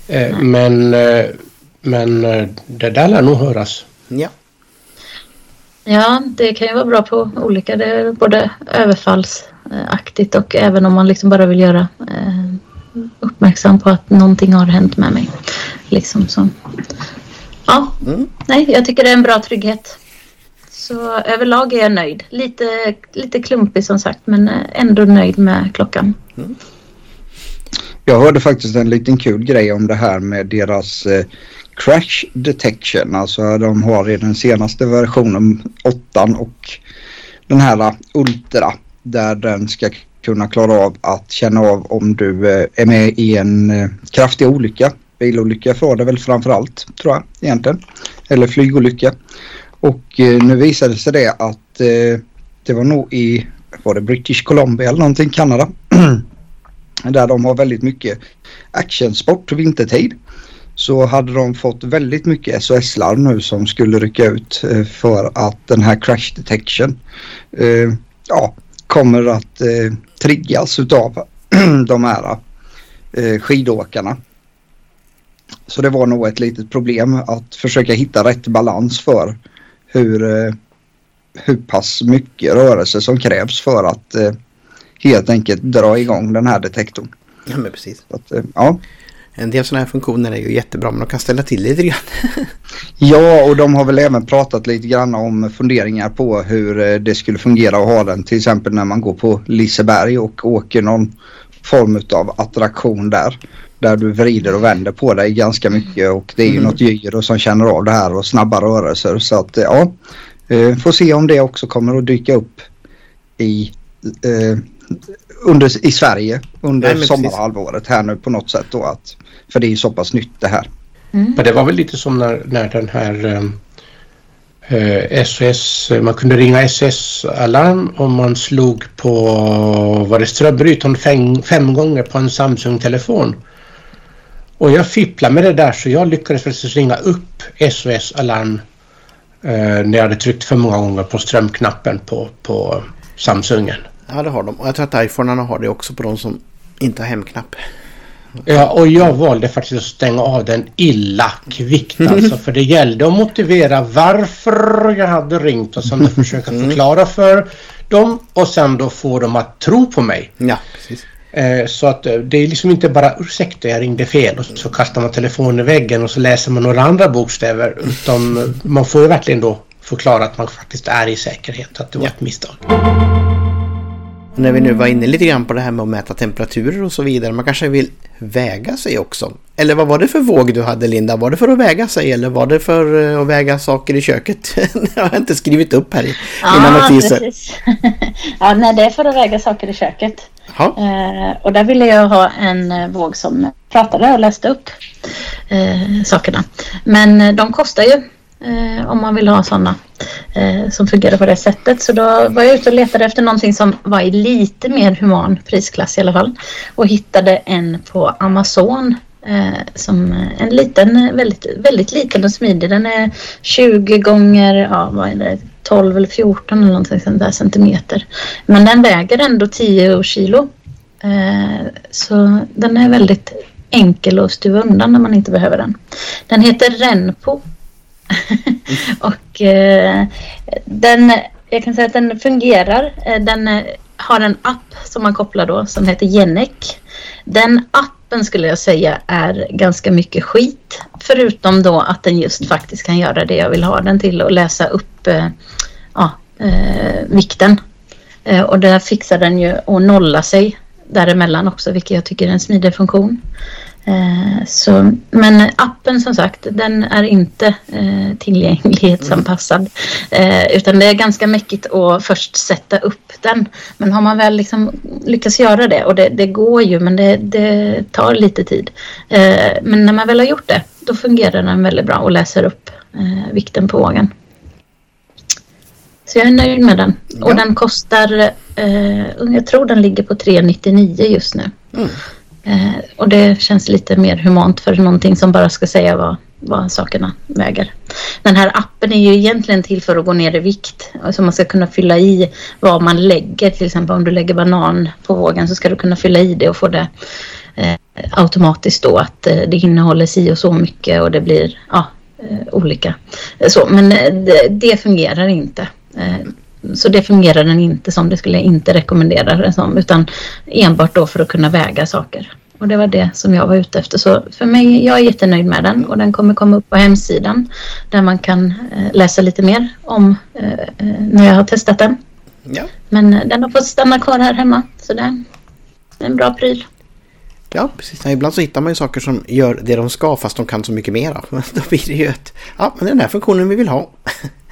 B: Eh, men, eh, men eh, det där lär nog höras.
A: Ja.
D: Ja, det kan ju vara bra på olika, det är både överfallsaktigt och även om man liksom bara vill göra uppmärksam på att någonting har hänt med mig. Liksom så. Ja, mm. nej, jag tycker det är en bra trygghet. Så överlag är jag nöjd. Lite, lite klumpig som sagt men ändå nöjd med klockan. Mm.
C: Jag hörde faktiskt en liten kul grej om det här med deras eh, crash detection. Alltså de har i den senaste versionen 8 och den här Ultra där den ska kunna klara av att känna av om du eh, är med i en eh, kraftig olycka. Bilolycka var det väl framförallt tror jag egentligen. Eller flygolycka. Och eh, nu visade sig det att det var nog i var det British Columbia eller någonting, Kanada. där de har väldigt mycket actionsport vintertid. Så hade de fått väldigt mycket SOS-larm nu som skulle rycka ut för att den här crash detection ja, kommer att eh, triggas utav de här eh, skidåkarna. Så det var nog ett litet problem att försöka hitta rätt balans för hur, eh, hur pass mycket rörelse som krävs för att eh, helt enkelt dra igång den här detektorn.
A: Ja men precis.
C: Att, eh, ja.
A: En del sådana här funktioner är ju jättebra men de kan ställa till lite grann.
C: ja och de har väl även pratat lite grann om funderingar på hur eh, det skulle fungera att ha den till exempel när man går på Liseberg och åker någon form av attraktion där. Där du vrider och vänder på dig ganska mycket och det är ju mm. något gyro som känner av det här och snabba rörelser så att ja. Eh, får se om det också kommer att dyka upp i eh, under, i Sverige under Nej, sommarhalvåret här nu på något sätt då att för det är ju så pass nytt det här.
B: Mm. Men det var väl lite som när, när den här eh, SOS, man kunde ringa SOS-alarm om man slog på var det strömbrytaren fem, fem gånger på en Samsung-telefon. Och jag fipplade med det där så jag lyckades faktiskt ringa upp SOS-alarm eh, när jag hade tryckt för många gånger på strömknappen på, på Samsungen.
A: Ja, det har de. Och jag tror att iPhonearna har det också på de som inte har hemknapp.
B: Ja, och jag valde faktiskt att stänga av den illa kvickt alltså. För det gällde att motivera varför jag hade ringt och sen försöka mm. förklara för dem och sen då få dem att tro på mig.
A: Ja, precis.
B: Eh, så att eh, det är liksom inte bara ursäkta jag ringde fel och så kastar man telefonen i väggen och så läser man några andra bokstäver. Utan man får ju verkligen då förklara att man faktiskt är i säkerhet, att det var ett misstag.
A: Och när vi nu var inne lite grann på det här med att mäta temperaturer och så vidare. Man kanske vill väga sig också. Eller vad var det för våg du hade Linda? Var det för att väga sig eller var det för eh, att väga saker i köket? det har jag inte skrivit upp här i
D: mina notiser. Precis. ja, nej det är för att väga saker i köket. Eh, och där ville jag ha en eh, våg som pratade och läste upp eh, sakerna. Men eh, de kostar ju eh, om man vill ha sådana eh, som fungerar på det sättet. Så då var jag ute och letade efter någonting som var i lite mer human prisklass i alla fall och hittade en på Amazon eh, som en liten, väldigt, väldigt liten och smidig. Den är 20 gånger, ja vad är det, 12 eller 14 eller någonting sånt där centimeter. Men den väger ändå 10 kilo. Eh, så den är väldigt enkel att stuva undan när man inte behöver den. Den heter Renpo och eh, den, jag kan säga att den fungerar. Eh, den eh, har en app som man kopplar då som heter Genek. Den appen skulle jag säga är ganska mycket skit. Förutom då att den just faktiskt kan göra det jag vill ha den till och läsa upp eh, ja, eh, vikten. Eh, och där fixar den ju att nolla sig däremellan också vilket jag tycker är en smidig funktion. Eh, så, men appen som sagt, den är inte eh, tillgänglighetsanpassad. Eh, utan det är ganska mäckigt att först sätta upp den. Men har man väl liksom lyckats göra det, och det, det går ju men det, det tar lite tid. Eh, men när man väl har gjort det, då fungerar den väldigt bra och läser upp eh, vikten på vågen. Så jag är nöjd med den. Ja. Och den kostar, eh, jag tror den ligger på 399 just nu. Mm. Eh, och det känns lite mer humant för någonting som bara ska säga vad, vad sakerna väger. Den här appen är ju egentligen till för att gå ner i vikt. Alltså man ska kunna fylla i vad man lägger. Till exempel om du lägger banan på vågen så ska du kunna fylla i det och få det eh, automatiskt då att eh, det innehåller si och så mycket och det blir ja, eh, olika. Så, men eh, det, det fungerar inte. Eh, så det fungerar den inte som. Det skulle jag inte rekommendera den som. Utan enbart då för att kunna väga saker. Och det var det som jag var ute efter. Så för mig, jag är jättenöjd med den. Och den kommer komma upp på hemsidan. Där man kan eh, läsa lite mer om eh, eh när jag har testat den. Ja. Men den har fått stanna kvar här hemma. Så det är en bra pryl.
A: Ja, precis. Ibland så hittar man ju saker som gör det de ska fast de kan så mycket mera. Då blir det ju ett... Ja, men den här funktionen vi vill ha.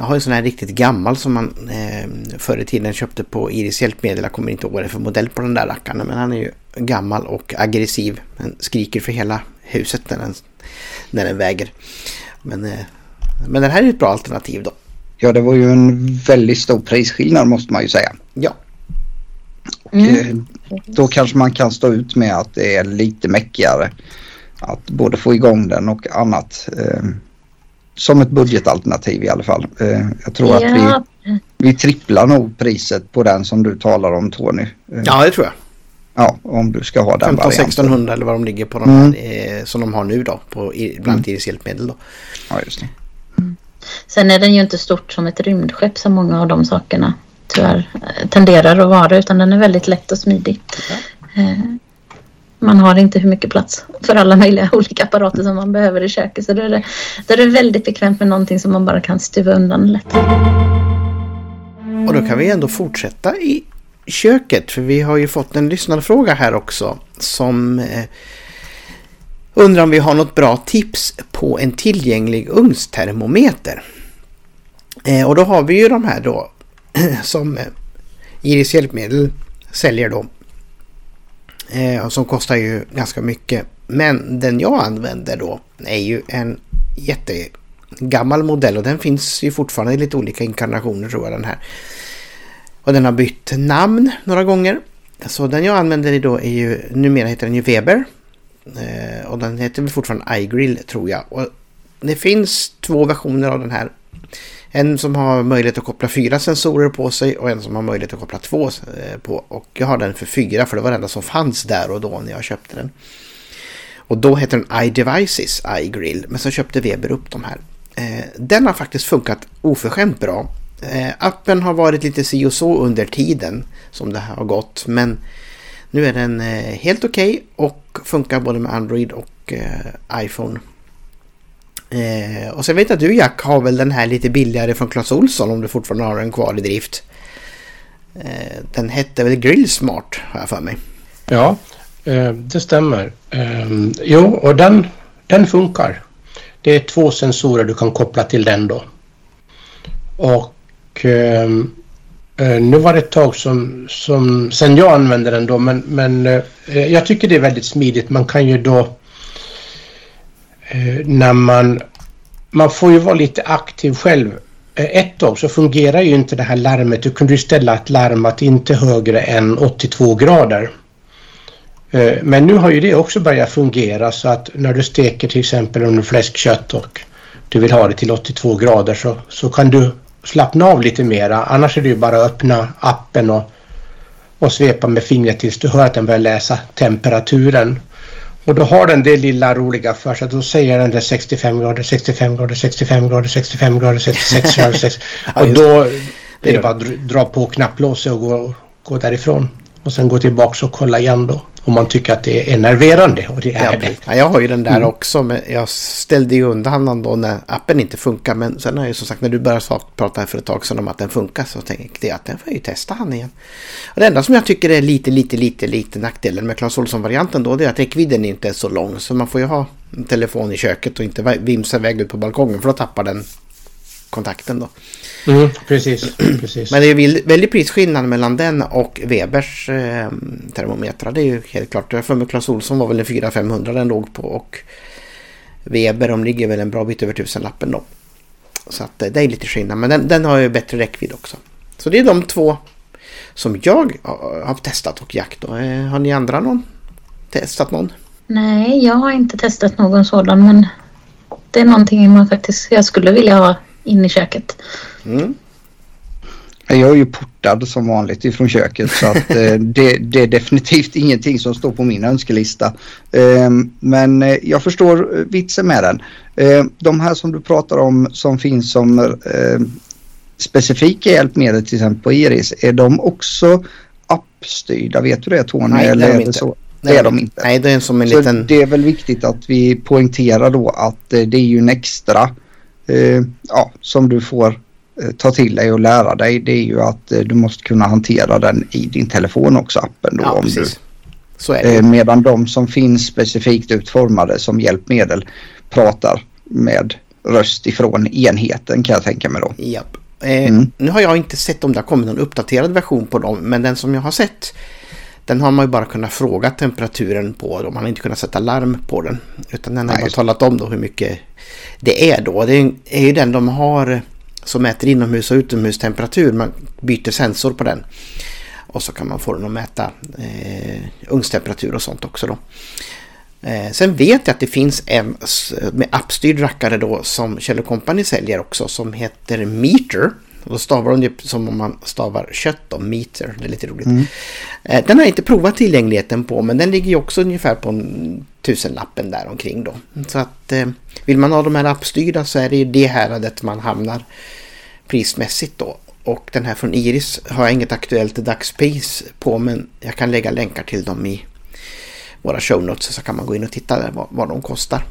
A: Jag har en sån här riktigt gammal som man eh, förr i tiden köpte på Iris hjälpmedel. Jag kommer inte ihåg vad det är för modell på den där rackaren. Men han är ju gammal och aggressiv. Den skriker för hela huset när den, när den väger. Men, eh, men den här är ett bra alternativ då.
C: Ja, det var ju en väldigt stor prisskillnad måste man ju säga.
A: Ja.
C: Och, mm. Då kanske man kan stå ut med att det är lite mäckigare. Att både få igång den och annat. Eh, som ett budgetalternativ i alla fall. Eh, jag tror ja. att vi, vi tripplar nog priset på den som du talar om Tony.
A: Eh, ja, det tror jag.
C: Ja, om du ska ha den
A: 15-1600 eller vad de ligger på de mm. här, eh, som de har nu då. På, bland annat mm. hjälpmedel då.
C: Ja, just det.
D: Mm. Sen är den ju inte stort som ett rymdskepp som många av de sakerna tyvärr tenderar att vara utan den är väldigt lätt och smidig. Ja. Man har inte hur mycket plats för alla möjliga olika apparater som man behöver i köket. Så då är det, då är det väldigt bekvämt med någonting som man bara kan stuva undan lätt.
A: Och då kan vi ändå fortsätta i köket för vi har ju fått en lyssnarfråga här också som eh, undrar om vi har något bra tips på en tillgänglig ugnstermometer. Eh, och då har vi ju de här då som eh, Iris Hjälpmedel säljer då Eh, som kostar ju ganska mycket. Men den jag använder då är ju en jättegammal modell och den finns ju fortfarande i lite olika inkarnationer tror jag den här. Och den har bytt namn några gånger. Så den jag använder då är ju, numera heter den ju Weber. Eh, och den heter väl fortfarande iGrill tror jag. Och det finns två versioner av den här en som har möjlighet att koppla fyra sensorer på sig och en som har möjlighet att koppla två eh, på. Och jag har den för fyra för det var den enda som fanns där och då när jag köpte den. Och då heter den iDevices iGrill men så köpte Weber upp de här. Eh, den har faktiskt funkat oförskämt bra. Eh, appen har varit lite si och så under tiden som det här har gått men nu är den helt okej okay och funkar både med Android och iPhone. Eh, och sen vet jag att du Jack har väl den här lite billigare från Clas Olsson om du fortfarande har den kvar i drift. Eh, den hette väl Grillsmart har jag för mig.
B: Ja, eh, det stämmer. Eh, jo, och den, den funkar. Det är två sensorer du kan koppla till den då. Och eh, eh, nu var det ett tag som, som sen jag använde den då men, men eh, jag tycker det är väldigt smidigt. Man kan ju då Eh, när man... Man får ju vara lite aktiv själv. Eh, ett tag så fungerar ju inte det här larmet. Du kunde ju ställa ett larm att inte högre än 82 grader. Eh, men nu har ju det också börjat fungera så att när du steker till exempel under fläskkött och du vill ha det till 82 grader så, så kan du slappna av lite mera. Annars är det ju bara att öppna appen och, och svepa med fingret tills du hör att den börjar läsa temperaturen. Och då har den det lilla roliga för sig. Då säger den där 65 grader, 65 grader, 65 grader, 65 grader, 66 grader. 66. och då är det bara att dra på knapplåset och gå, gå därifrån. Och sen gå tillbaka och kolla igen då. Om man tycker att det är enerverande. Och det är
A: ja, det. Ja, jag har ju den där mm. också. Men jag ställde ju undan den då när appen inte funkar. Men sen har jag ju som sagt när du började prata här för ett tag sedan om att den funkar. Så tänkte jag att den får jag ju testa han igen. Och det enda som jag tycker är lite, lite, lite, lite nackdelen med Clas Ohlson-varianten då. Det är att räckvidden inte är så lång. Så man får ju ha en telefon i köket och inte vimsa iväg ut på balkongen. För då tappar den kontakten då.
B: Mm, precis, precis.
A: Men det är väldigt prisskillnad mellan den och Webers eh, termometrar. Det är ju helt klart. Jag för mig Clas Ohlson var väl en 400-500 den låg på och Weber de ligger väl en bra bit över tusenlappen då. Så att eh, det är lite skillnad. Men den, den har ju bättre räckvidd också. Så det är de två som jag har testat och jakt. Då. Eh, har ni andra någon? Testat någon?
D: Nej, jag har inte testat någon sådan men det är någonting man faktiskt, jag skulle vilja ha in i köket. Mm.
C: Jag är ju portad som vanligt ifrån köket så att eh, det, det, är definitivt ingenting som står på min önskelista. Eh, men eh, jag förstår eh, vitsen med den. Eh, de här som du pratar om som finns som eh, specifika hjälpmedel till exempel på Iris, är de också appstyrda? Vet du det Tony?
A: Nej, eller det är, de inte. Så?
C: Det är de inte.
A: Nej, det är som en så liten...
C: Det är väl viktigt att vi poängterar då att det är ju en extra eh, ja, som du får eh, ta till dig och lära dig det är ju att eh, du måste kunna hantera den i din telefon också appen. Då,
A: Ja,
C: om
A: precis.
C: du,
A: Så är det.
C: eh, medan de som finns specifikt utformade som hjälpmedel pratar med röst ifrån enheten kan jag tänka mig då.
A: Japp. Eh,
C: Mm.
A: Nu har jag inte sett om det har kommit någon uppdaterad version på dem, men den som jag har sett den har man ju bara kunnat fråga temperaturen på. Man har inte kunnat sätta larm på den. Utan den har
C: Nej,
A: bara talat om då hur mycket det är då. Det är ju den de har som mäter inomhus och utomhustemperatur. Man byter sensor på den. Och så kan man få den att mäta eh, ugnstemperatur och sånt också då. Eh, sen vet jag att det finns en med appstyrd rackare då som Kjell Company säljer också som heter Meter. Och då stavar de det som om man stavar kött då, meter. Det är lite roligt. Eh, Den har jag inte provat tillgängligheten på men den ligger ju också ungefär på en tusenlappen där omkring då. Så att eh, vill man ha de här appstyrda så är det ju det häradet man hamnar prismässigt då. Och den här från Iris har jag inget aktuellt dagspris på men jag kan lägga länkar till dem i våra show notes så kan man gå in och titta där vad, vad de kostar.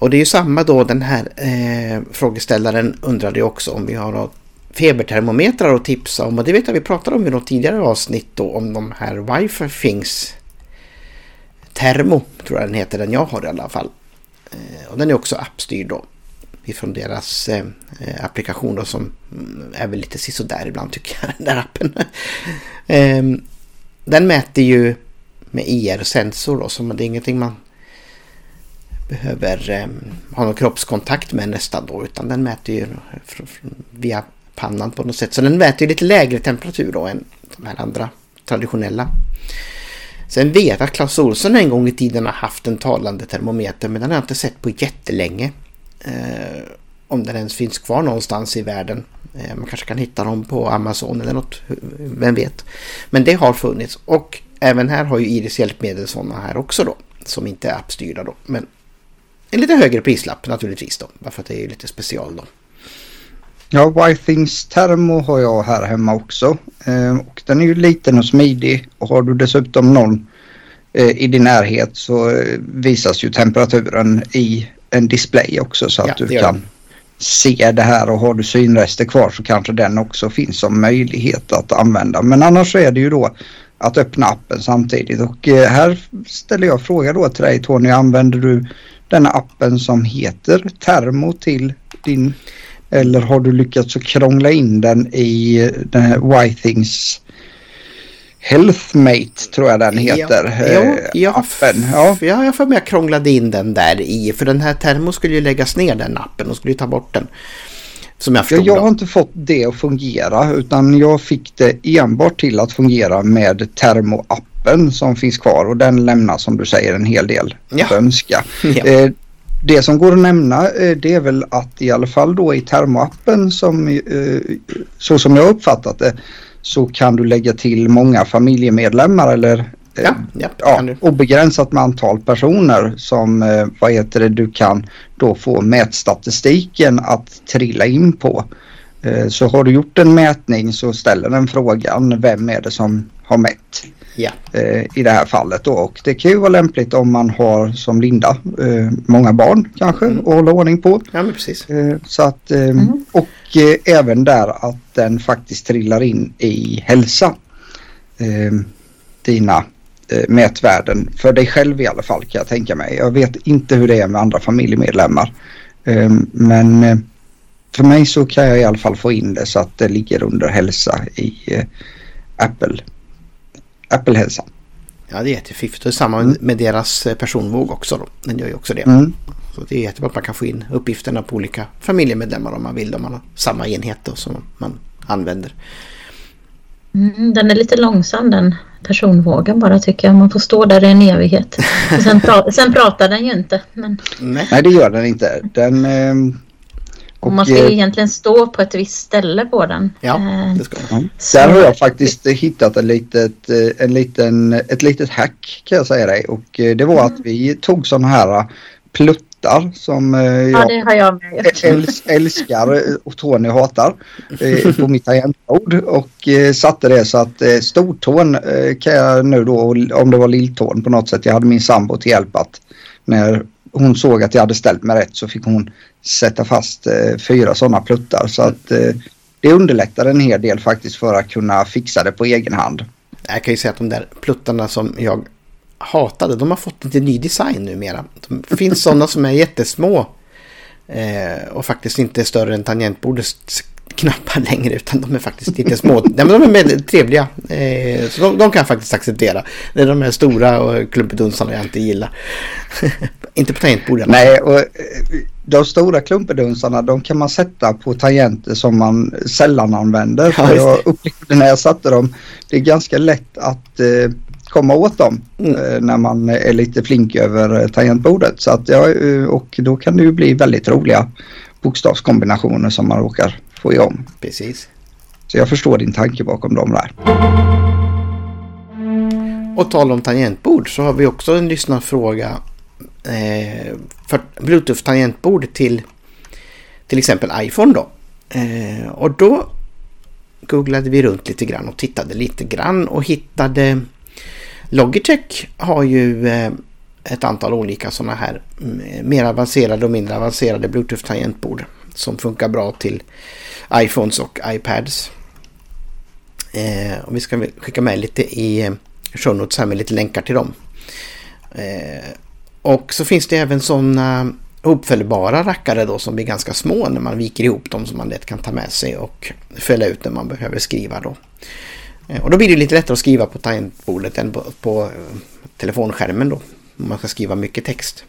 A: Och det är ju samma då den här eh, frågeställaren undrade också om vi har något febertermometrar att tipsa om och det vet jag vi pratade om i något tidigare avsnitt då om de här wifi Things Termo tror jag den heter den jag har i alla fall. Eh, och den är också appstyrd då ifrån deras eh, applikation då som mm, är väl lite sisådär ibland tycker jag den där appen. eh, den mäter ju med IR-sensor då så det är ingenting man behöver eh, ha någon kroppskontakt med nästan då utan den mäter ju via pannan på något sätt. Så den mäter ju lite lägre temperatur då än de här andra traditionella. Sen vet jag att Clas Ohlson en gång i tiden har haft en talande termometer men den har jag inte sett på jättelänge. Eh, om den ens finns kvar någonstans i världen. Eh, man kanske kan hitta dem på Amazon eller något, vem vet. Men det har funnits och även här har ju Iris hjälpmedel sådana här också då. Som inte är appstyrda då. Men en lite högre prislapp naturligtvis då. Bara för att det är lite special då.
C: Ja, Whitings Thermo har jag här hemma också. Eh, och den är ju liten och smidig och har du dessutom någon eh, i din närhet så eh, visas ju temperaturen i en display också så att
A: Ja,
C: du
A: det
C: kan se det här och har du synrester kvar så kanske den också finns som möjlighet att använda. Men annars så är det ju då att öppna appen samtidigt och eh, här ställer jag fråga då till dig Tony, använder du denna appen som heter Thermo till din eller har du lyckats att krångla in den i den här Whitings Healthmate tror jag den heter.
A: Ja,
C: eh,
A: ja,
C: appen. Ja.
A: ja. jag för mig jag krånglade in den där i. För den här Termo skulle ju läggas ner den appen och skulle ta bort den. Som jag
C: Ja, jag har inte fått det att fungera utan jag fick det enbart till att fungera med Thermo-appen som finns kvar och den lämnar som du säger en hel del
A: Ja.
C: önska.
A: Ja.
C: Eh, det som går att nämna eh, det är väl att i alla fall då i Thermo-appen som eh, så som jag uppfattat det så kan du lägga till många familjemedlemmar eller
A: Ja, ja,
C: ja, obegränsat med antal personer som vad heter det, du kan då få mätstatistiken att trilla in på. Så har du gjort en mätning så ställer den frågan vem är det som har mätt
A: Ja,
C: eh, i det här fallet då. Och det kan ju vara lämpligt om man har som Linda eh, många barn kanske
A: Mm.
C: att hålla ordning på.
A: ja men precis.
C: Eh, så att, eh, Och eh, även där att den faktiskt trillar in i hälsa. Eh, dina eh, mätvärden för dig själv i alla fall kan jag tänka mig. Jag vet inte hur det är med andra familjemedlemmar. Eh, men eh, för mig så kan jag i alla fall få in det så att det ligger under hälsa i eh, Apple. Apple-hälsa.
A: Ja, det är jättefiffigt. Och samma med deras eh, personvåg också då. Den gör ju också det.
C: Mm.
A: Så det är jättebra att man kan få in uppgifterna på olika familjemedlemmar om man vill. Om man har samma enhet då som man använder.
D: Mm, den är lite långsam den personvågen bara tycker jag. Man får stå där i en evighet. Och sen, pra sen pratar den ju inte. Men
A: Nej.
C: Nej det gör den inte. Den, eh,
D: och man ska ju egentligen stå på ett visst ställe på den.
A: Ja,
D: Eh,
A: det ska man.
C: Där har jag faktiskt hittat ett litet, eh, en liten, ett litet hack kan jag säga dig. Och eh, det var att vi tog sådana här eh, pluttar som eh,
D: Ja,
C: jag
D: det har jag med gjort.
C: äls älskar eh, och Tony hatar eh, på mitt tangentbord. Och eh, satte det så att eh, stortån eh, kan jag nu då, om det var lilltån på något sätt. Jag hade min sambo till hjälp att när hon såg att jag hade ställt mig rätt så fick hon sätta fast eh, fyra sådana pluttar. Så att eh, det underlättar en hel del faktiskt för att kunna fixa det på egen hand.
A: Jag kan ju säga att de där pluttarna som jag hatade, de har fått lite ny design numera. Det finns sådana som är jättesmå eh, och faktiskt inte större än tangentbordets knappar längre utan de är faktiskt lite små. Nej, men de är trevliga. Eh, så de, de, kan jag faktiskt acceptera. Det är de här stora och klumpedunsarna jag inte gillar. inte på tangentbordet.
C: Nej, och eh, de stora klumpedunsarna de kan man sätta på tangenter som man sällan använder. Ja, jag upplevde när jag satte dem, det är ganska lätt att eh, komma åt dem mm. eh, när man är lite flink över tangentbordet. Så att, ja, eh, och då kan det ju bli väldigt roliga bokstavskombinationer som man råkar få igång.
A: Precis.
C: Så jag förstår din tanke bakom dem där.
A: Och tal om tangentbord så har vi också en lyssnarfråga eh, för Bluetooth-tangentbord till till exempel iPhone då. Eh, och då googlade vi runt lite grann och tittade lite grann och hittade Logitech har ju eh, ett antal olika sådana här mm, mer avancerade och mindre avancerade Bluetooth-tangentbord som funkar bra till iPhones och iPads. Eh, och vi ska skicka med lite i eh, show notes här med lite länkar till dem. Eh, och så finns det även sådana uppfällbara rackare då som blir ganska små när man viker ihop dem som man lätt kan ta med sig och fälla ut när man behöver skriva då. Eh, och då blir det lite lättare att skriva på tangentbordet än på, på eh, telefonskärmen då. Om man ska skriva mycket text.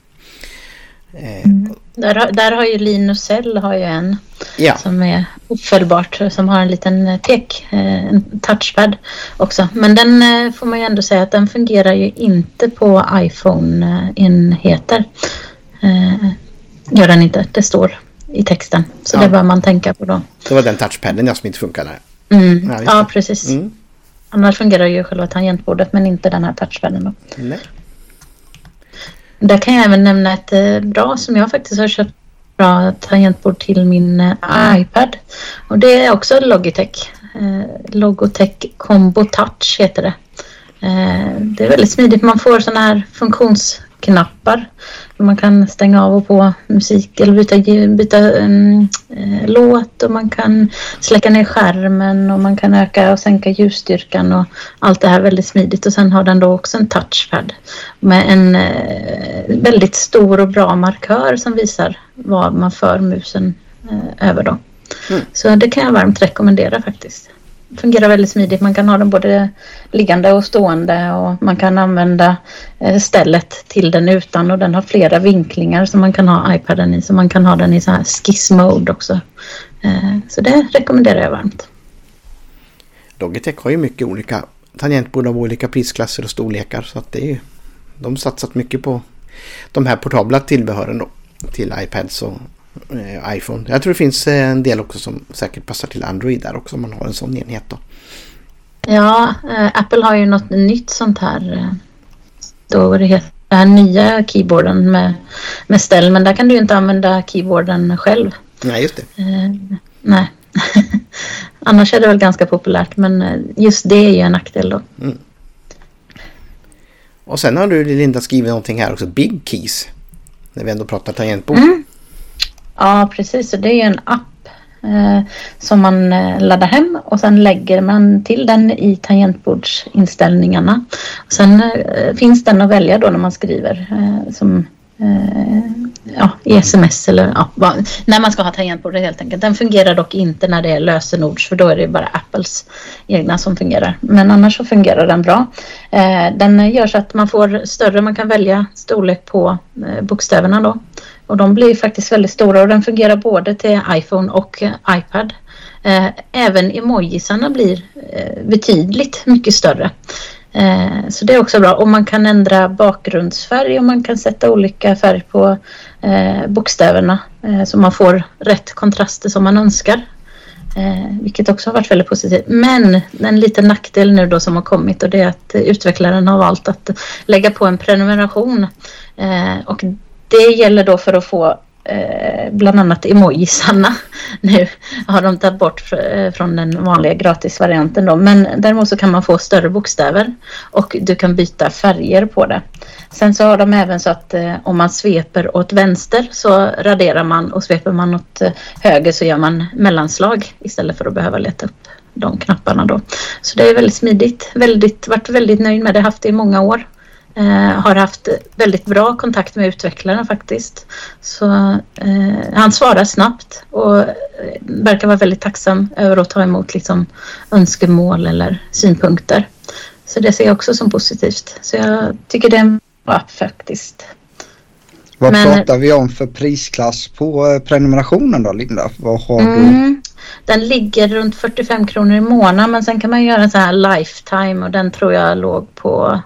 D: Eh, mm. Där, där har ju Linus Cell har ju en ja. som är uppföljbart som har en liten pek, en touchpad också. Men den får man ju ändå säga att den fungerar ju inte på iPhone-enheter. Gör den inte, det står i texten. Så ja. det bör man tänka på då.
A: Det var den touchpaden ja, som inte funkade.
D: Mm. Ja, ja, precis. Mm. Annars fungerar ju själva tangentbordet men inte den här touchpaden då. Nej. Där kan jag även nämna ett eh, bra som jag faktiskt har köpt bra tangentbord till min eh, iPad. Och det är också Logitech. Eh, Logotech Combo Touch heter det. Det är väldigt smidigt. Man får sådana här funktions knappar. Man kan stänga av och på musik eller byta, byta um, låt och man kan släcka ner skärmen och man kan öka och sänka ljusstyrkan och allt det här väldigt smidigt. Och sen har den då också en touchpad med en eh, väldigt stor och bra markör som visar vad man för musen eh, över då. Mm. Så det kan jag varmt rekommendera faktiskt fungerar väldigt smidigt. Man kan ha den både liggande och stående och man kan använda eh, stället till den utan och den har flera vinklingar som man kan ha iPaden i så man kan ha den i så här skiss mode också. Eh, så det rekommenderar jag varmt.
A: Logitech har ju mycket olika tangentbord av olika prisklasser och storlekar så att det är ju, de har satsat mycket på de här portabla tillbehören då till iPads och iPhone. Jag tror det finns eh, en del också som säkert passar till Android där också om man har en sån enhet då.
D: Ja, eh, Apple har ju något nytt sånt här. Eh, då det heter den här nya keyboarden med, med ställ. Men där kan du inte använda keyboarden själv.
A: Nej, just det.
D: Eh, nej. Annars är det väl ganska populärt men eh, just det är ju en nackdel då. Mm.
A: Och sen har du Linda skrivit någonting här också, Big Keys. När vi ändå pratar tangentbord. Mm.
D: Ja, precis. det är en app eh, som man eh, laddar hem och sen lägger man till den i tangentbordsinställningarna. Sen eh, finns den att välja då när man skriver eh, som eh, ja, i sms eller ja, när man ska ha tangentbordet helt enkelt. Den fungerar dock inte när det är lösenords för då är det bara Apples egna som fungerar. Men annars så fungerar den bra. Eh, den gör så att man får större, man kan välja storlek på bokstäverna då. Och de blir faktiskt väldigt stora och den fungerar både till iPhone och iPad. Eh, även emojisarna blir eh, betydligt mycket större. Eh, så det är också bra och man kan ändra bakgrundsfärg och man kan sätta olika färg på bokstäverna så man får rätt kontraster som man önskar. vilket också har varit väldigt positivt. Men en liten nackdel nu då som har kommit och det är att utvecklaren har valt att lägga på en prenumeration. och det gäller då för att få eh, bland annat emojisarna. Nu har de tagit bort fr eh, från den vanliga gratisvarianten då. Men däremot så kan man få större bokstäver och du kan byta färger på det. Sen så har de även så att eh, om man sveper åt vänster så raderar man och sveper man åt eh, höger så gör man mellanslag istället för att behöva leta upp de knapparna då. Så det är väldigt smidigt. Väldigt, varit väldigt nöjd med det. Haft det i många år. Eh, har haft väldigt bra kontakt med utvecklaren faktiskt. Så eh, han svarar snabbt och eh, verkar vara väldigt tacksam över att ta emot liksom, önskemål eller synpunkter. Så det ser jag också som positivt. Så jag tycker det är en bra app faktiskt.
C: Vad Men, pratar vi om för prisklass på eh, prenumerationen då Linda? Vad har
D: mm, du? Den ligger runt 45 kronor i månaden men sen kan man göra en sån här lifetime och den tror jag låg på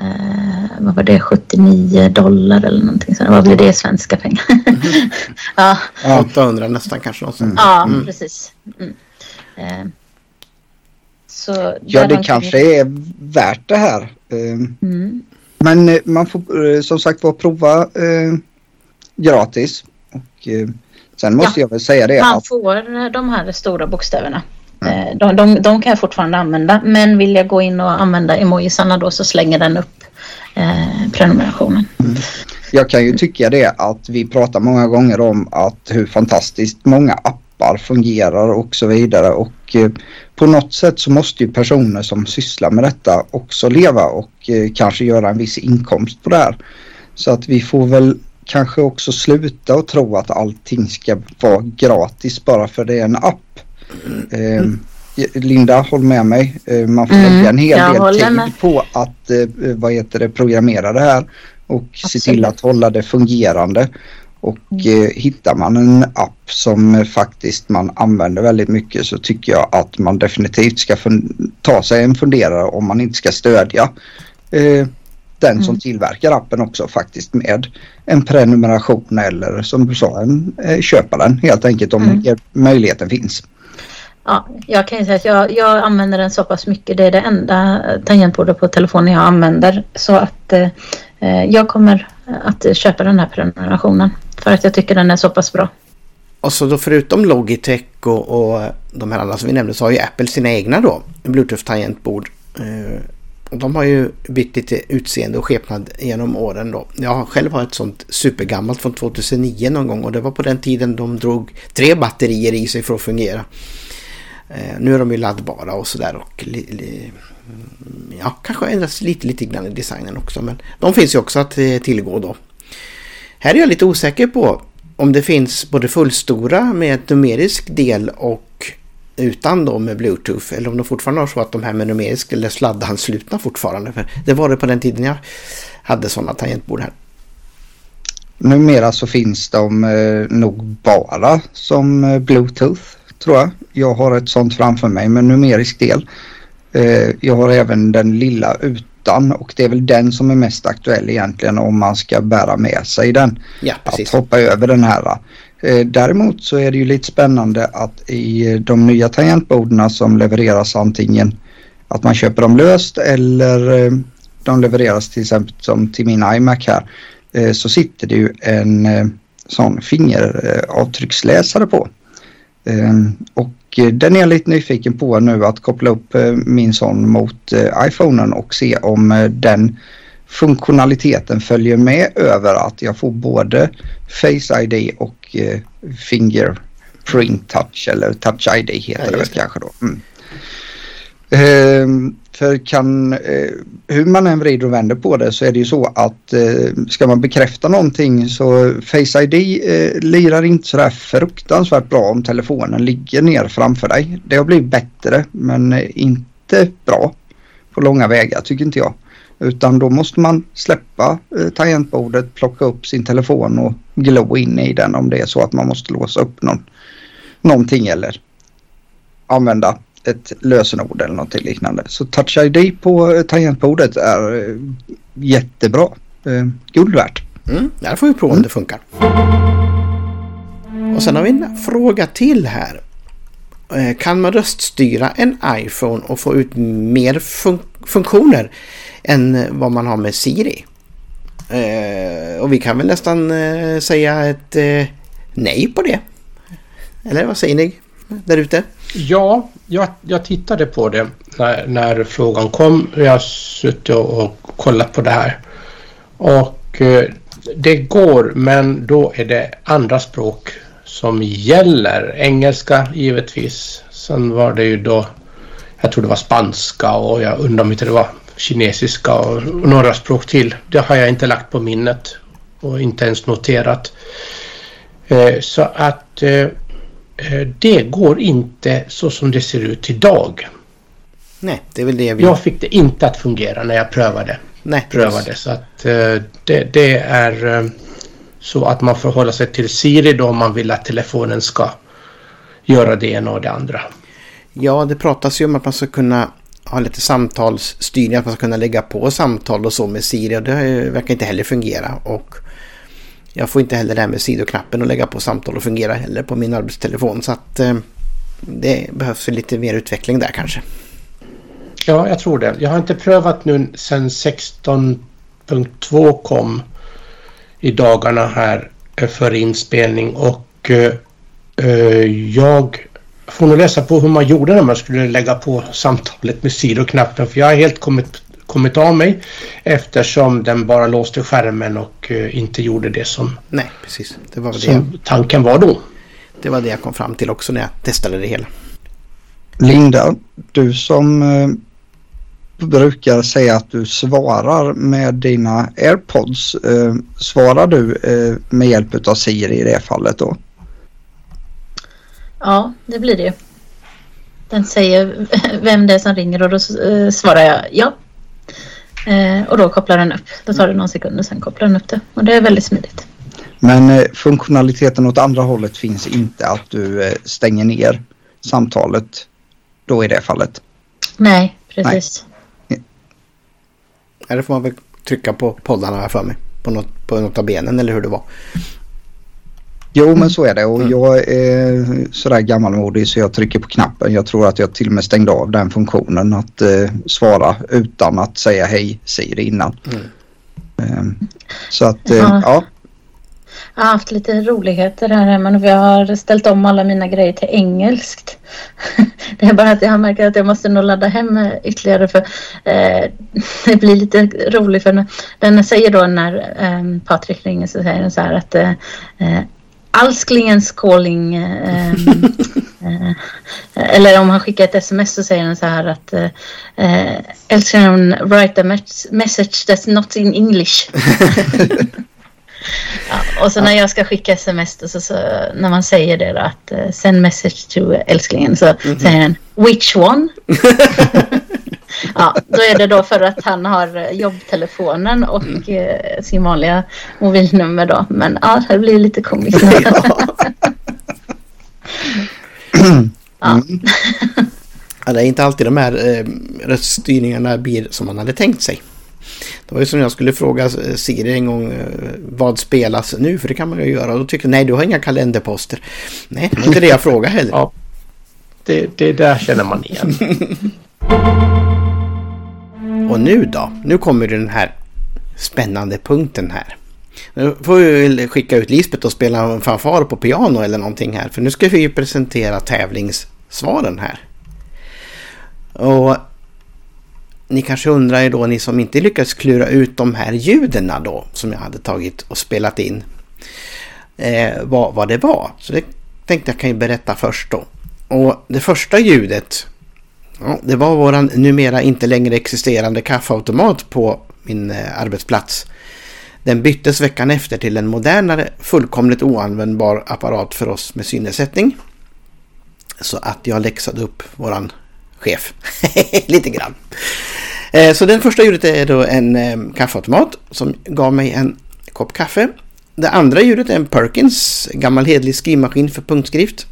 D: eh, vad var det, 79 dollar eller någonting sånt. Vad blir det i svenska pengar?
A: mm. ja. 800 nästan kanske.
D: Mm. Ja, mm. precis. Mm. Eh,
C: så ja, det kanske är värt det här. Eh, men eh, man får eh, som sagt var prova eh, gratis. Och, eh, sen måste ja, jag väl säga det.
D: Man att... får de här stora bokstäverna. Mm. De, de, de, kan jag fortfarande använda. Men vill jag gå in och använda emojisarna då så slänger den upp eh, prenumerationen. Mm.
C: Jag kan ju tycka det att vi pratar många gånger om att hur fantastiskt många appar fungerar och så vidare. Och eh, på något sätt så måste ju personer som sysslar med detta också leva och eh, kanske göra en viss inkomst på det här. Så att vi får väl kanske också sluta och tro att allting ska vara gratis bara för det är en app. Mm. Linda, håll med mig. Eh, man får mm, lägga en hel del tid med. på att eh, vad heter det, programmera det här och Absolut. se till att hålla det fungerande. Och mm. eh, hittar man en app som faktiskt man använder väldigt mycket så tycker jag att man definitivt ska ta sig en funderare om man inte ska stödja eh, den mm. som tillverkar appen också faktiskt med en prenumeration eller som du sa en, eh, köpa den helt enkelt om mm. möjligheten finns.
D: Ja, jag kan ju säga att jag, jag använder den så pass mycket. Det är det enda tangentbordet på telefonen jag använder. Så att eh, eh, jag kommer att köpa den här prenumerationen. För att jag tycker den är så pass bra.
A: Och så då förutom Logitech och, och de här alla som vi nämnde så har ju Apple sina egna då. Bluetooth-tangentbord. Eh, de har ju bytt lite utseende och skepnad genom åren då. Jag själv har ett sånt supergammalt från 2009 någon gång och det var på den tiden de drog tre batterier i sig för att fungera. Eh, nu är de ju laddbara och sådär och li, li, mm, ja, kanske ändras lite, lite grann i designen också. Men de finns ju också att eh, tillgå då. Här är jag lite osäker på om det finns både fullstora med numerisk del och utan då med bluetooth eller om de fortfarande har så att de här med numerisk eller sladdanslutna fortfarande. För det var det på den tiden jag hade sådana tangentbord här.
C: Numera så finns de eh, nog bara som eh, bluetooth tror jag. Jag har ett sånt framför mig med numerisk del. Eh, jag har även den lilla utan och det är väl den som är mest aktuell egentligen om man ska bära med sig den.
A: Ja, precis.
C: Att hoppa över den här. Eh, däremot så är det ju lite spännande att i de nya tangentborden som levereras antingen att man köper dem löst eller eh, de levereras till exempel som till min iMac här så sitter det ju en sån fingeravtrycksläsare på. Och den är jag lite nyfiken på nu att koppla upp min sån mot iPhonen och se om den funktionaliteten följer med över att jag får både Face ID och eh, Fingerprint Touch eller Touch ID heter ja, det väl kanske då. Mm. Eh, för kan, eh, hur man än vrider och vänder på det så är det ju så att eh, ska man bekräfta någonting så Face ID eh, lirar inte sådär fruktansvärt bra om telefonen ligger ner framför dig. Det har blivit bättre men eh, inte bra på långa vägar tycker inte jag. Utan då måste man släppa eh, tangentbordet, plocka upp sin telefon och glo in i den om det är så att man måste låsa upp någon, någonting eller använda ett lösenord eller något liknande. Så Touch ID på eh, tangentbordet är eh, jättebra. Eh, guld värt.
A: Mm, där får vi prova om det funkar. Och sen har vi en fråga till här. Kan man röststyra en iPhone och få ut mer fun funktioner än vad man har med Siri? Eh, och vi kan väl nästan eh, säga ett eh, nej på det. Eller vad säger ni där ute?
B: Ja, jag, jag tittade på det när, när frågan kom. Jag har suttit och kollat på det här. Och eh, det går, men då är det andra språk som gäller. Engelska givetvis. Sen var det ju då, jag tror det var spanska och jag undrar om inte det var kinesiska och, och några språk till. Det har jag inte lagt på minnet och inte ens noterat. Eh, så att eh det går inte så som det ser ut idag.
A: Nej, det är väl det vi...
B: Jag fick det inte att fungera när jag prövade.
A: Nej,
B: prövade. Så att eh, det, det, är eh, så att man får hålla sig till Siri då om man vill att telefonen ska göra det ena och det andra.
A: Ja, det pratas ju om att man ska kunna ha lite samtalsstyrning, att man ska kunna lägga på samtal och så med Siri och det verkar inte heller fungera. Och jag får inte heller det här med sidoknappen och lägga på samtal och fungera heller på min arbetstelefon så att eh, det behövs lite mer utveckling där kanske.
B: Ja, jag tror det. Jag har inte prövat nu sedan 16.2 kom i dagarna här eh, för inspelning och eh, eh, jag får nog läsa på hur man gjorde när man skulle lägga på samtalet med sidoknappen för jag har helt kommit, kommit av mig eftersom den bara låste skärmen och eh, inte gjorde det som,
A: Nej, precis. Det var
B: som
A: det.
B: tanken var då.
A: Det var det jag kom fram till också när jag testade det hela.
C: Linda, du som eh, brukar säga att du svarar med dina airpods. Eh, svarar du eh, med hjälp av Siri i det fallet då?
D: Ja, det blir det. Den säger vem det är som ringer och då eh, svarar jag ja. Eh, och då kopplar den upp. Då tar det någon sekund och sen kopplar den upp det. Och det är väldigt smidigt.
C: Men eh, funktionaliteten åt andra hållet finns inte att du eh, stänger ner samtalet då i det fallet?
D: Nej, precis. Nej.
A: Eller får man väl trycka på poddarna här för mig. På något, på något av benen eller hur det var.
C: Jo men så är det och mm. jag är sådär gammalmodig så jag trycker på knappen. Jag tror att jag till och med stängde av den funktionen att eh, svara utan att säga hej Siri innan. Mm. Eh, så att eh, ja. ja.
D: Jag har haft lite roligheter här hemma för jag har ställt om alla mina grejer till engelskt. Det är bara att jag har märkt att jag måste nog ladda hem ytterligare för eh, det blir lite roligt för den säger då när eh, Patrik ringer så säger den så här att eh, eh Alsklingens calling. Eh, eh, eller om han skickar ett sms så säger han så här att eh, Älsklingen write a message that's not in English. ja, och så när jag ska skicka sms så, så, när man säger det då att uh, send message to älsklingen så mm -hmm. säger han which one? ja, då är det då för att han har jobbtelefonen och mm. eh, sin vanliga mobilnummer då. Men ja, det blir lite komiskt.
A: ja. ja. det är inte alltid de här eh, röststyrningarna blir som man hade tänkt sig. Det var ju som jag skulle fråga eh, Siri en gång eh, vad spelas nu? För det kan man ju göra. Och då tyckte jag nej du har inga kalenderposter. Nej, det var inte det jag frågade heller. Ja,
B: det, det där känner man igen. Mm.
A: Och nu då? Nu kommer den här spännande punkten här. Nu får vi skicka ut Lisbeth och spela en fanfar på piano eller någonting här. För nu ska vi ju presentera tävlingssvaren här. Och ni kanske undrar ju då, ni som inte lyckats klura ut de här ljuden då som jag hade tagit och spelat in. Eh, vad, vad det var. Så det tänkte jag kan ju berätta först då. Och det första ljudet Ja, det var våran numera inte längre existerande kaffeautomat på min eh, arbetsplats. Den byttes veckan efter till en modernare, fullkomligt oanvändbar apparat för oss med synnedsättning. Så att jag läxade upp våran chef lite grann. Eh, så den första ljudet är då en eh, kaffeautomat som gav mig en kopp kaffe. Det andra ljudet är en Perkins, gammal hedlig skrivmaskin för punktskrift.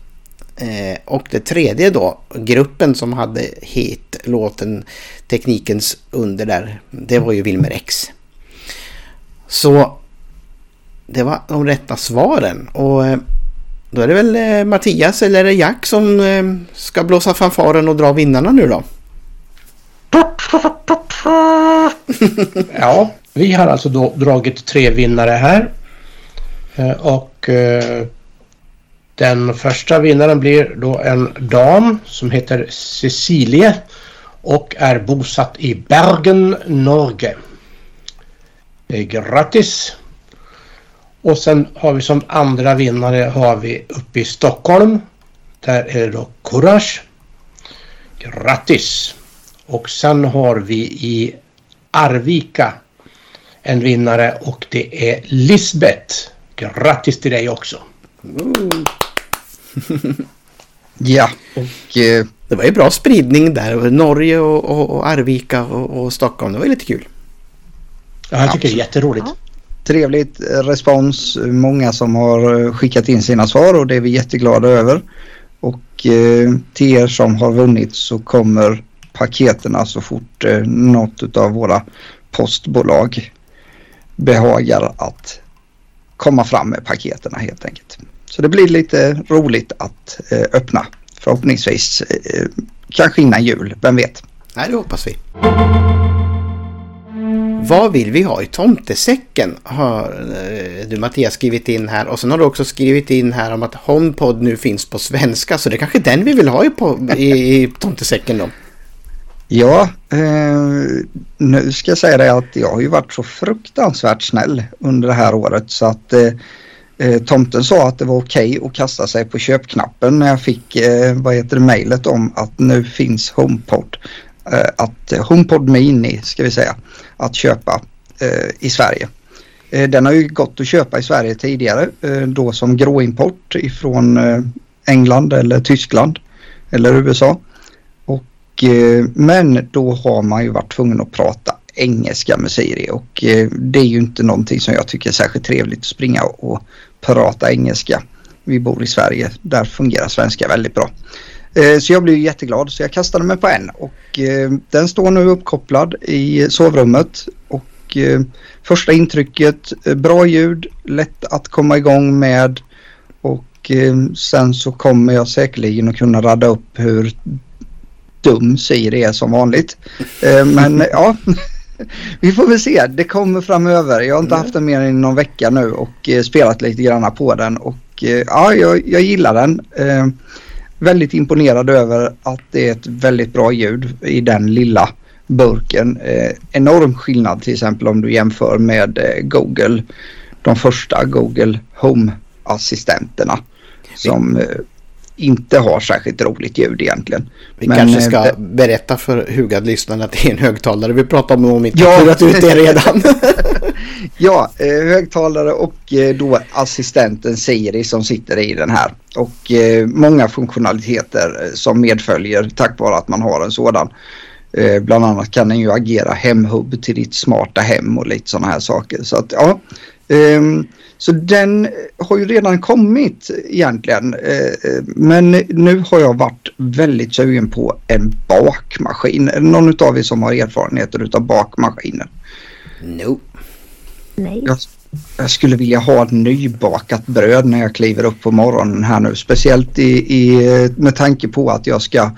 A: Eh, och det tredje då, gruppen som hade hit låten Teknikens under där, det var ju Wilmer X. Så det var de rätta svaren och eh, då är det väl eh, Mattias eller är det Jack som ska blåsa fanfaren och dra vinnarna nu då?
B: ja, vi har alltså då dragit tre vinnare här. Och den första vinnaren blir då en dam som heter Cecilie och är bosatt i Bergen, Norge. Eh, grattis! Och sen har vi som andra vinnare har vi uppe i Stockholm. Där är det då Courage. Grattis! Och sen har vi i Arvika en vinnare och det är Lisbeth. Grattis till dig också! Mm.
C: ja, och... Eh,
A: det var ju bra spridning där. Norge och, och, och Arvika och, och, Stockholm. Det var ju lite kul.
B: Ja, jag tycker det är jätteroligt. Ja.
C: Trevligt respons. Många som har skickat in sina svar och det är vi jätteglada över. Och eh, till er som har vunnit så kommer paketerna så fort eh, något av våra postbolag behagar att komma fram med paketerna helt enkelt. Så det blir lite roligt att eh, öppna förhoppningsvis eh, kanske innan jul, vem vet?
A: Nej, det hoppas vi. Vad vill vi ha i tomtesäcken? Har eh, du Mattias skrivit in här. Och sen har du också skrivit in här om att HomePod nu finns på svenska. Så det är kanske den vi vill ha i, i, i tomtesäcken då.
C: Ja, eh, nu ska jag säga det att jag har ju varit så fruktansvärt snäll under det här året så att eh, eh tomten sa att det var okej okay att kasta sig på köpknappen när jag fick eh, vad heter det, mejlet om att nu finns HomePod. Eh, att HomePod Mini ska vi säga att köpa eh, i Sverige. Eh, den har ju gått att köpa i Sverige tidigare eh, då som gråimport ifrån eh, England eller Tyskland eller USA. Och, eh, men då har man ju varit tvungen att prata engelska med Siri och det är ju inte någonting som jag tycker är särskilt trevligt att springa och prata engelska. Vi bor i Sverige, där fungerar svenska väldigt bra. Eh, så jag blev jätteglad. Så jag kastade mig på en. Och eh, den står nu uppkopplad i sovrummet. Och eh, första intrycket bra ljud, lätt att komma igång med. Och sen så kommer jag säkerligen att kunna radda upp hur dum Siri är som vanligt. Men ja, vi får väl se. Det kommer framöver. Jag har inte haft den mer än någon vecka nu och spelat lite grann på den och ja, jag, jag gillar den väldigt imponerad över att det är ett väldigt bra ljud i den lilla burken. Eh, enorm skillnad till exempel om du jämför med eh, Google, de första Google Home-assistenterna som eh, inte har särskilt roligt ljud egentligen.
A: Vi Men, kanske ska det... berätta för hugad-lyssnarna att det är en högtalare vi pratar om om inte ja. har ut det redan.
C: ja, eh, högtalare och eh, då assistenten Siri som sitter i den här. Och eh, många funktionaliteter som medföljer tack vare att man har en sådan. Bland annat kan den ju agera hemhubb till ditt smarta hem och lite sådana här saker. Så att ja, ehm, så den har ju redan kommit egentligen. Men nu har jag varit väldigt sugen på en bakmaskin. Är det någon av er som har erfarenheter av bakmaskiner?
A: Nope.
E: Nej.
C: Jag, jag, skulle vilja ha ett nybakat bröd när jag kliver upp på morgonen här nu. Speciellt i, i, med tanke på att jag ska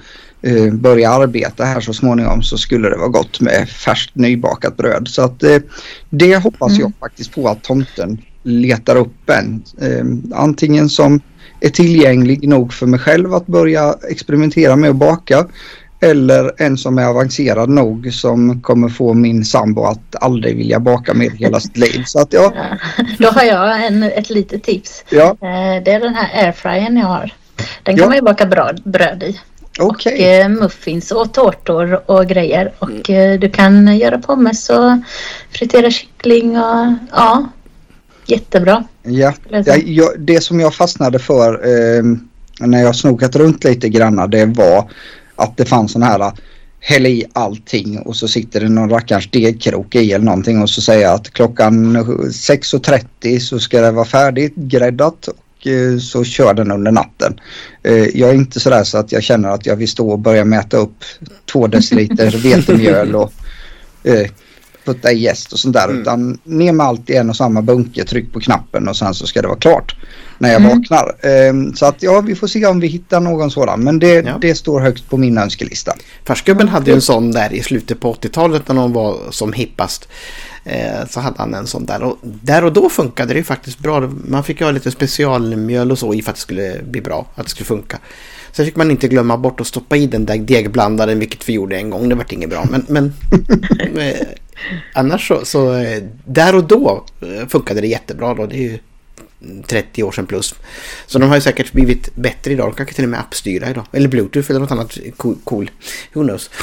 C: eh, börja arbeta här så småningom så skulle det vara gott med färskt nybakat bröd. Så att eh, det hoppas mm. jag faktiskt på att tomten letar upp en. Eh, antingen som är tillgänglig nog för mig själv att börja experimentera med att baka eller en som är avancerad nog som kommer få min sambo att aldrig vilja baka med hela sitt liv. Så att, ja.
D: Då har jag en, ett litet tips.
C: Ja.
D: Eh, det är den här airfryern jag har. Den kan ja. man ju baka bröd, bröd i.
C: Okay.
D: Och eh, muffins och tårtor och grejer. Och eh, du kan göra pommes och fritera kyckling och ja, jättebra.
C: Ja, jag, det som jag fastnade för eh, när jag snokat runt lite grann det var att det fanns sån här häll i allting och så sitter det någon rackarns degkrok i eller någonting och så säger jag att klockan 6.30 så ska det vara färdigt gräddat eh, så kör den under natten. Eh, jag är inte sådär så att jag känner att jag vill stå och börja mäta upp två deciliter vetemjöl och eh, putta i gäst och sånt där. Mm. Utan ner med allt i en och samma bunke, tryck på knappen och sen så ska det vara klart när jag mm. vaknar. Um, så att ja, vi får se om vi hittar någon sådan. Men det, ja. det står högt på min önskelista.
A: Farsgubben hade ju en sån där i slutet på 80-talet när de var som hippast. Eh, så hade han en sån där. Och där och då funkade det ju faktiskt bra. Man fick ju ha lite specialmjöl och så i för att det skulle bli bra. Att det skulle funka. Sen fick man inte glömma bort att stoppa i den där degblandaren, vilket vi gjorde en gång. Det vart inget bra. Men, men eh, annars så, så, eh, där och då funkade det jättebra. Då. Det är ju 30 år sedan plus. Så de har ju säkert blivit bättre idag. De kanske till och med appstyra idag. Eller bluetooth eller något annat cool. Who knows?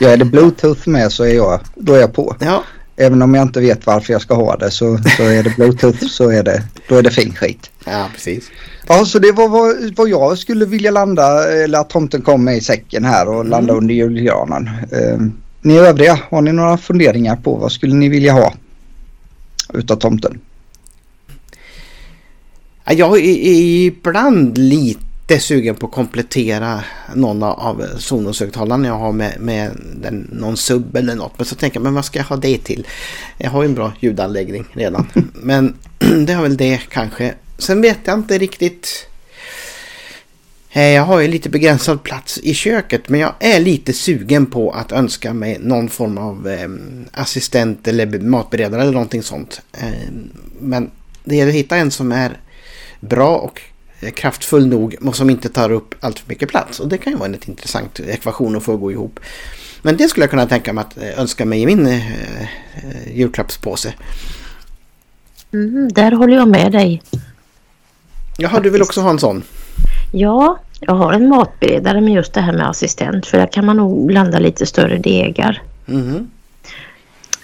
C: ja, är det bluetooth med så är jag, då är jag på. Ja. Även om jag inte vet varför jag ska ha det så, så är det bluetooth så är det, då är det fin skit.
A: Ja, precis.
C: Ja, så det var vad, vad jag skulle vilja landa, eller att tomten kom med i säcken här och landa mm. under julgranen. Eh, ni övriga, har ni några funderingar på vad skulle ni vilja ha utav tomten?
A: Jag är ibland lite sugen på att komplettera någon av Sonos-högtalarna jag har med, med den, någon sub eller något. Men så tänker jag, men vad ska jag ha det till? Jag har ju en bra ljudanläggning redan. Men det har väl det kanske. Sen vet jag inte riktigt. Eh, jag har ju lite begränsad plats i köket men jag är lite sugen på att önska mig någon form av eh, assistent eller matberedare eller någonting sånt. Eh, men det gäller att hitta en som är bra och kraftfull nog och som inte tar upp allt för mycket plats. Och det kan ju vara en intressant ekvation att få gå ihop. Men det skulle jag kunna tänka mig att eh, önska mig i min eh, julklappspåse.
E: Mm, där håller jag med dig.
A: Jaha, du vill också ha en sån?
E: Ja, jag har en matberedare med just det här med assistent för där kan man nog blanda lite större degar. Mm.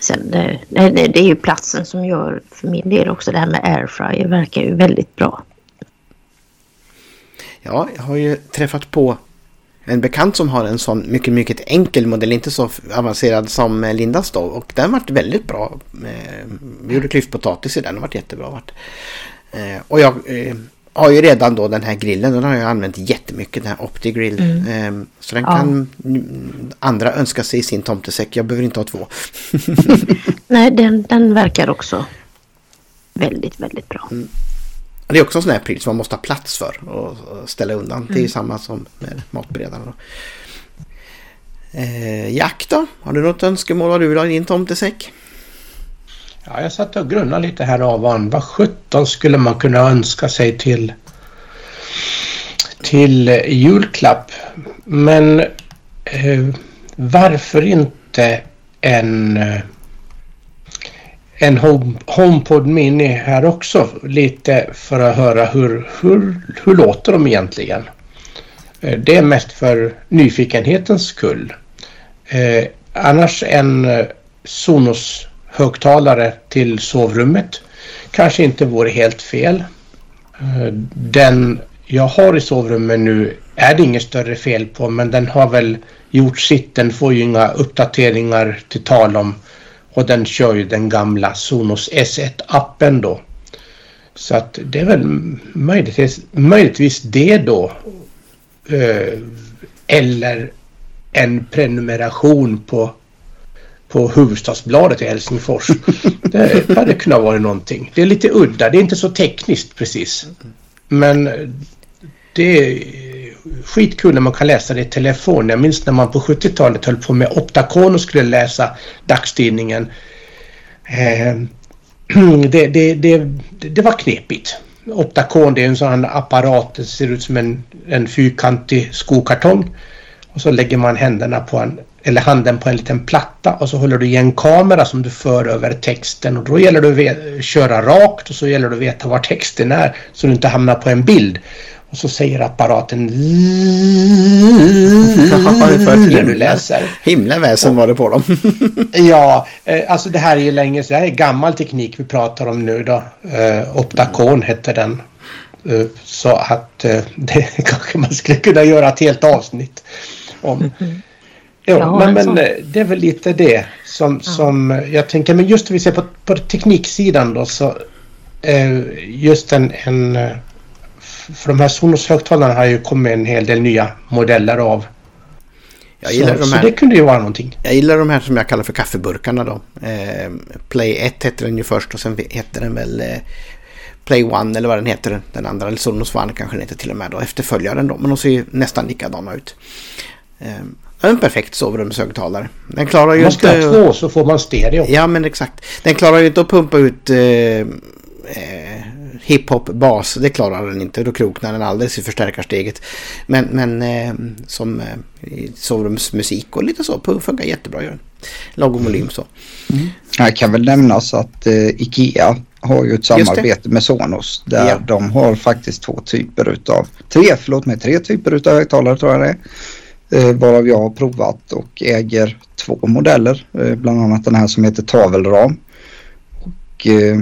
E: Sen det, det, är ju platsen som gör för min del också det här med airfryer verkar ju väldigt bra.
A: Ja, jag har ju träffat på en bekant som har en sån mycket, mycket enkel modell, inte så avancerad som Lindas då. Och den vart väldigt bra. Vi gjorde klyftpotatis i den, den vart jättebra. Eh, och jag eh, har ju redan då den här grillen, den har jag använt jättemycket, den här OptiGrill. Mm. Ehm, så den ja. kan andra önska sig i sin tomtesäck, jag behöver inte ha två.
E: Nej, den, den verkar också väldigt, väldigt bra. Mm.
A: Det är också en sån här pryl som man måste ha plats för och ställa undan. Mm. Det är mm. samma som med matberedaren. Eh, Jack då? Har du något önskemål vad du vill ha i din tomtesäck?
B: Ja, jag satt och grunnade lite här ovan. Vad sjutton skulle man kunna önska sig till till julklapp? Men eh, varför inte en eh, en home, HomePod Mini här också lite för att höra hur, hur, hur låter de egentligen? Eh, det är mest för nyfikenhetens skull. Eh, annars en eh, Sonos högtalare till sovrummet kanske inte vore helt fel. Eh, den jag har i sovrummet nu är det inget större fel på men den har väl gjort sitt. Den får ju inga uppdateringar till tal om och den kör ju den gamla Sonos S1-appen då. Så att det är väl möjligtvis, möjligtvis det då. Eh, eller en prenumeration på på Hufvudstadsbladet i Helsingfors. Det hade kunnat vara någonting. Det är lite udda, det är inte så tekniskt precis. Men det skitkul när man kan läsa det i telefon. Jag minns när man på 70-talet höll på med Optacon och skulle läsa dagstidningen. Eh, det, det, det, det var knepigt. Optacon det är en sån här apparat, det ser ut som en, en fyrkantig skokartong. Och så lägger man händerna på en, eller handen på en liten platta och så håller du i en kamera som du för över texten och då gäller det att köra rakt och så gäller det att veta var texten är så du inte hamnar på en bild. Och så säger apparaten när du läser.
A: Himla väsen var det på dem.
B: ja, eh, alltså det här är ju länge sedan. Det här är gammal teknik vi pratar om nu då. Eh, Optacon hette den. Eh, så att det kanske man skulle kunna göra ett helt avsnitt om. Jo, ja, men, men det är väl lite det som, ja. som jag tänker. Men just om vi ser på, på tekniksidan då så just en, en för de här Sonos högtalarna har ju kommit en hel del nya modeller av. Jag gillar så, de här, så det kunde ju vara någonting.
A: Jag gillar de här som jag kallar för kaffeburkarna då. Eh, Play 1 hette den ju först och sen hette den väl eh, Play One eller vad den heter. Den andra, eller Sonos One kanske den heter till och med då. Efterföljaren då. Men de ser ju nästan likadana ut. Eh, en perfekt sovrumshögtalare. Den klarar ju
B: man ska inte... ha två så får man stereo.
A: Ja men exakt. Den klarar ju inte att pumpa ut eh, eh, hiphop-bas. Det klarar den inte. Då kroknar den alldeles i förstärkarsteget. Men, men eh, som eh, sovrumsmusik och lite så funkar jättebra. Gör den. Lagom volym så.
C: Mm. Jag kan väl nämnas att eh, Ikea har ju ett samarbete med Sonos där ja. de har faktiskt två typer utav, tre, förlåt mig, tre typer utav högtalare tror jag det är. Eh, varav jag har provat och äger två modeller. Eh, bland annat den här som heter Tavelram. Och, eh,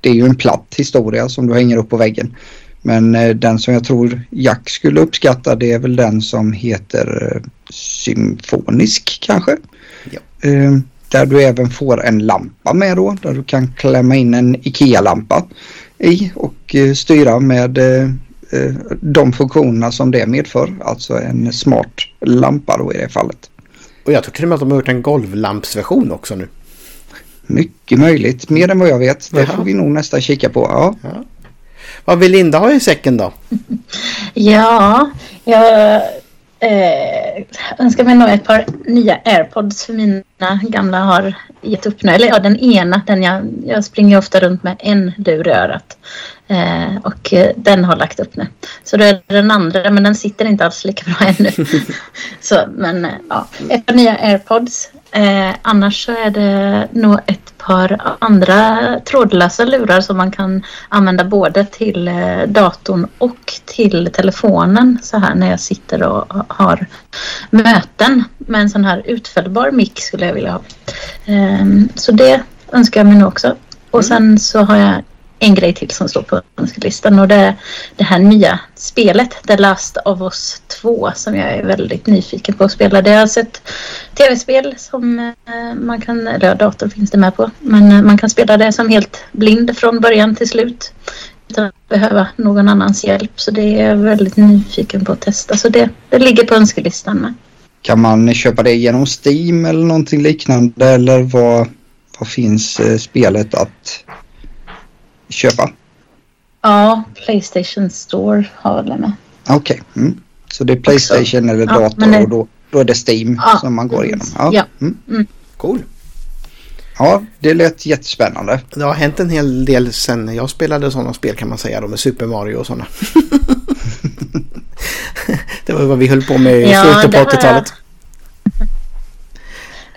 C: det är ju en platt historia som du hänger upp på väggen. Men den som jag tror Jack skulle uppskatta det är väl den som heter Symfonisk kanske. Ja. Där du även får en lampa med då. Där du kan klämma in en IKEA-lampa i och styra med Eh, de funktionerna som det medför. Alltså en smart lampa då i det fallet.
A: Och jag tror till och med att de har gjort en golvlampsversion också nu.
C: Mycket möjligt. Mer än vad jag vet. Det Jaha. får vi nog nästan kika på. Ja. ja.
A: Vad vill Linda ha i säcken då?
D: ja, jag eh, önskar mig nog ett par nya airpods för mina gamla har gett upp nu. Eller ja, den ena, den jag, jag springer ofta runt med en lur i örat. Eh, och eh, den har lagt upp nu. Så då är det den andra, men den sitter inte alls lika bra ännu. så, men eh, ja, ett par nya airpods. Eh, annars så är det nog ett par andra trådlösa lurar som man kan använda både till eh, datorn och till telefonen så här när jag sitter och har möten med en sån här utfällbar mick skulle jag vilja ha. Eh, så det önskar jag mig nog också. Och sen så har jag en grej till som står på önskelistan och det är det här nya spelet The Last of Us 2 som jag är väldigt nyfiken på att spela. Det är alltså ett tv-spel som eh, man kan, eller dator finns det med på, men eh, man kan spela det som helt blind från början till slut utan att behöva någon annans hjälp. Så det är jag väldigt nyfiken på att testa. Så det, det ligger på önskelistan med.
C: Kan man köpa det genom Steam eller någonting liknande eller vad, vad finns eh, spelet att köpa?
D: Ja, Playstation Store har det med.
C: Okej, okay. mm. så det är Playstation Också. eller dator ja, det... och då, då är det Steam ja. som man går igenom?
D: Ja. ja. Mm. Mm.
A: Cool.
C: Ja, det lät jättespännande.
A: Det har hänt en hel del sen jag spelade sådana spel kan man säga då med Super Mario och sådana. det var vad vi höll på med i ja, slutet på 80-talet.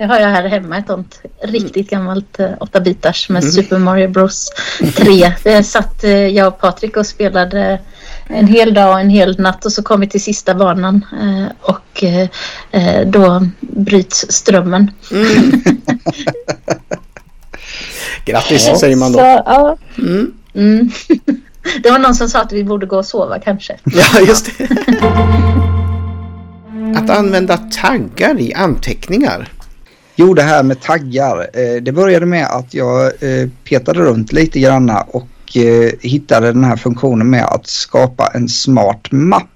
D: Det har jag här hemma, ett sånt riktigt gammalt 8-bitars eh, med mm. Super Mario Bros 3. Det satt eh, jag och Patrik och spelade en hel dag och en hel natt och så kom vi till sista banan eh, och då bryts strömmen. Mm.
A: Grattis ja. säger man då.
D: Så, ja. mm. Mm. Det var någon som sa att vi borde gå och sova kanske.
A: Ja, just det. Att använda taggar i anteckningar.
C: Jo, det här med taggar. Eh, det började med att jag eh, petade runt lite granna och eh, hittade den här funktionen med att skapa en smart mapp.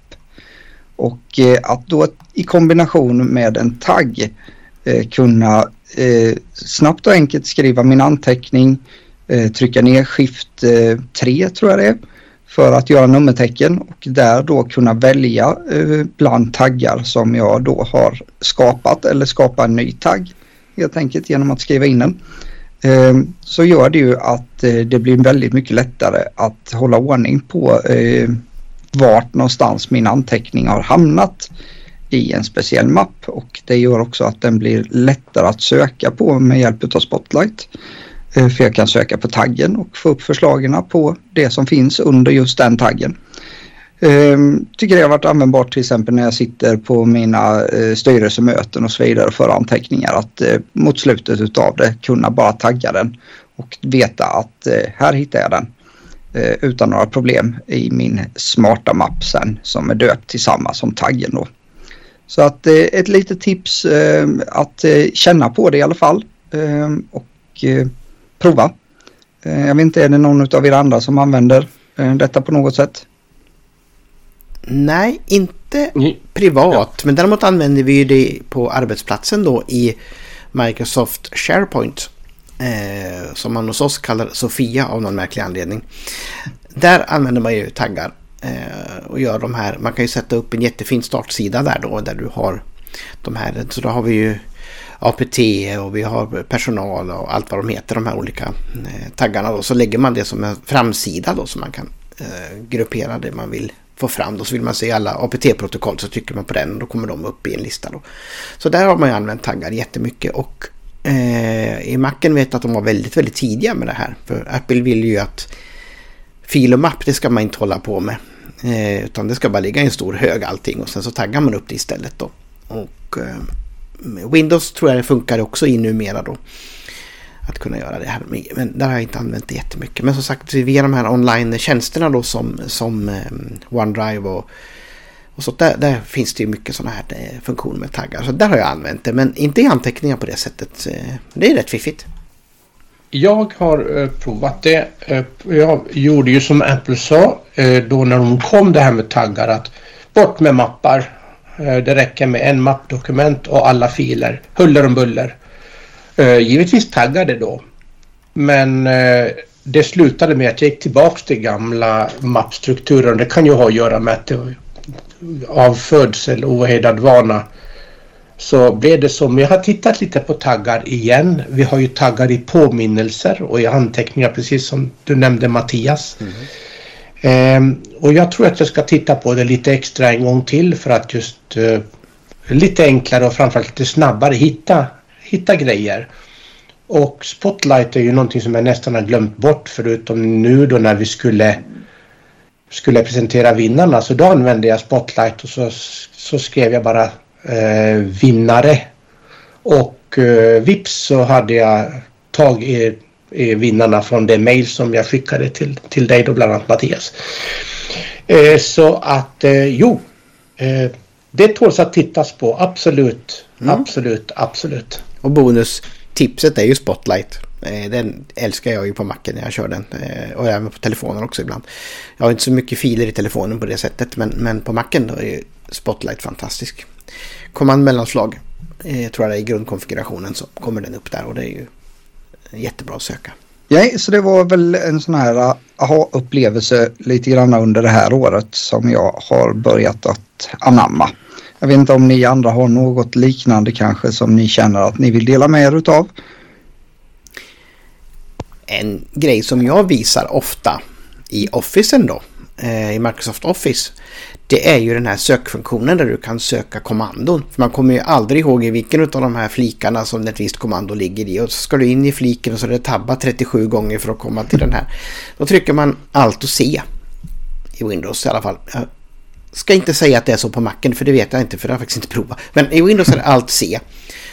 C: Och att då i kombination med en tagg kunna snabbt och enkelt skriva min anteckning, trycka ner skift 3 tror jag det är för att göra nummertecken och där då kunna välja bland taggar som jag då har skapat eller skapa en ny tagg helt enkelt genom att skriva in den. Eh, så gör det ju att eh, det blir väldigt mycket lättare att hålla ordning på eh, vart någonstans min anteckning har hamnat i en speciell mapp och det gör också att den blir lättare att söka på med hjälp av Spotlight. Eh, för jag kan söka på taggen och få upp förslagen på det som finns under just den taggen. Ehm, tycker det har varit användbart till exempel när jag sitter på mina eh, styrelsemöten och så vidare för anteckningar att eh, mot slutet utav det kunna bara tagga den och veta att eh, här hittar jag den eh, utan några problem i min smarta mapp sen som är döpt till samma som taggen då. Så att eh, ett litet tips ehm, att eh, känna på det i alla fall ehm, och prova. jag vet inte, är det någon av er andra som använder detta på något sätt?
A: Nej, inte privat. Ja. Men däremot använder vi det på arbetsplatsen då i Microsoft SharePoint. Eh, som man hos oss kallar Sofia av någon märklig anledning. Där använder man ju taggar eh, och gör de här. Man kan ju sätta upp en jättefin startsida där då där du har de här. Så då har vi ju APT och vi har personal och allt vad de heter de här olika eh, taggarna då. Så lägger man det som en framsida då så man kan eh, gruppera det man vill få fram. Då så vill man se alla APT-protokoll så trycker man på den och då kommer de upp i en lista då. Så där har man ju använt taggar jättemycket och eh, i Macen vet jag att de var väldigt, väldigt tidiga med det här. För Apple vill ju att fil och mapp det ska man inte hålla på med. Eh, utan det ska bara ligga i en stor hög allting och sen så taggar man upp det istället då. Och eh, Windows tror jag det funkar också i numera då att kunna göra det här. Men där har jag inte använt det jättemycket. Men som sagt via de här online-tjänsterna då som, som eh, OneDrive och, och så där, där, finns det ju mycket sådana här eh, funktioner med taggar. Så där har jag använt det men inte i anteckningar på det sättet. Eh, det är rätt fiffigt.
B: Jag har provat det. Jag gjorde ju som Apple sa då när de kom det här med taggar att bort med mappar. det räcker med en mappdokument och alla filer. Huller om buller. Eh, givetvis taggade då. Men eh, det slutade med att jag gick tillbaks till gamla mappstrukturen. Det kan ju ha att göra med att det av födsel ohejdad vana så blev det så. Men jag har tittat lite på taggar igen. Vi har ju taggar i påminnelser och i anteckningar precis som du nämnde Mattias. Mm. Eh, och jag tror att jag ska titta på det lite extra en gång till för att just eh, lite enklare och framförallt lite snabbare hitta hitta grejer. Och Spotlight är ju någonting som jag nästan har glömt bort förutom nu då när vi skulle skulle presentera vinnarna så då använde jag Spotlight och så, så skrev jag bara eh, vinnare. Och eh, vips så hade jag tagit eh, vinnarna från det mail som jag skickade till, till dig då bland annat Mattias. Eh, så att eh, jo, eh, det tåls att tittas på absolut, mm. absolut, absolut.
A: Och bonustipset är ju Spotlight. Eh, den älskar jag ju på macken när jag kör den. Eh, och även på telefonen också ibland. Jag har inte så mycket filer i telefonen på det sättet. Men, men på macken då är Spotlight fantastisk. Kommand mellanslag. Eh, jag tror jag det är i grundkonfigurationen så kommer den upp där. Och det är ju jättebra att söka.
C: Ja, så det var väl en sån här aha-upplevelse lite grann under det här året som jag har börjat att anamma. Jag vet inte om ni andra har något liknande kanske som ni känner att ni vill dela med er utav.
A: En grej som jag visar ofta i Office då, eh, i Microsoft Office, det är ju den här sökfunktionen där du kan söka kommandon. För man kommer ju aldrig ihåg i vilken av de här flikarna som ett visst kommando ligger i. Och så ska du in i fliken och så är det tabba 37 gånger för att komma till den här. Då trycker man Alt och C i Windows i alla fall ska inte säga att det är så på macken för det vet jag inte för det har jag faktiskt inte provat. Men i Windows är det allt C.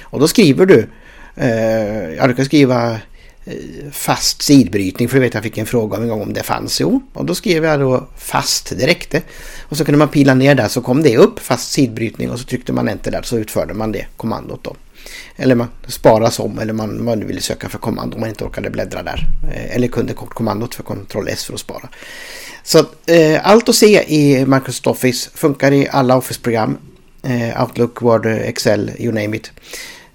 A: Och då skriver du, eh, ja du kan skriva eh, fast sidbrytning för det vet jag fick en fråga om en gång om det fanns. Jo, och då skrev jag då fast direkt. Och så kunde man pila ner där så kom det upp fast sidbrytning och så tryckte man enter där så utförde man det kommandot då. Eller man sparas som eller man, man vill söka för kommando om man inte orkade bläddra där. Eh, eller kunde kortkommandot för Ctrl S för att spara. Så eh, allt att se i Microsoft Office funkar i alla Office-program. Eh, Outlook, Word, Excel, you name it.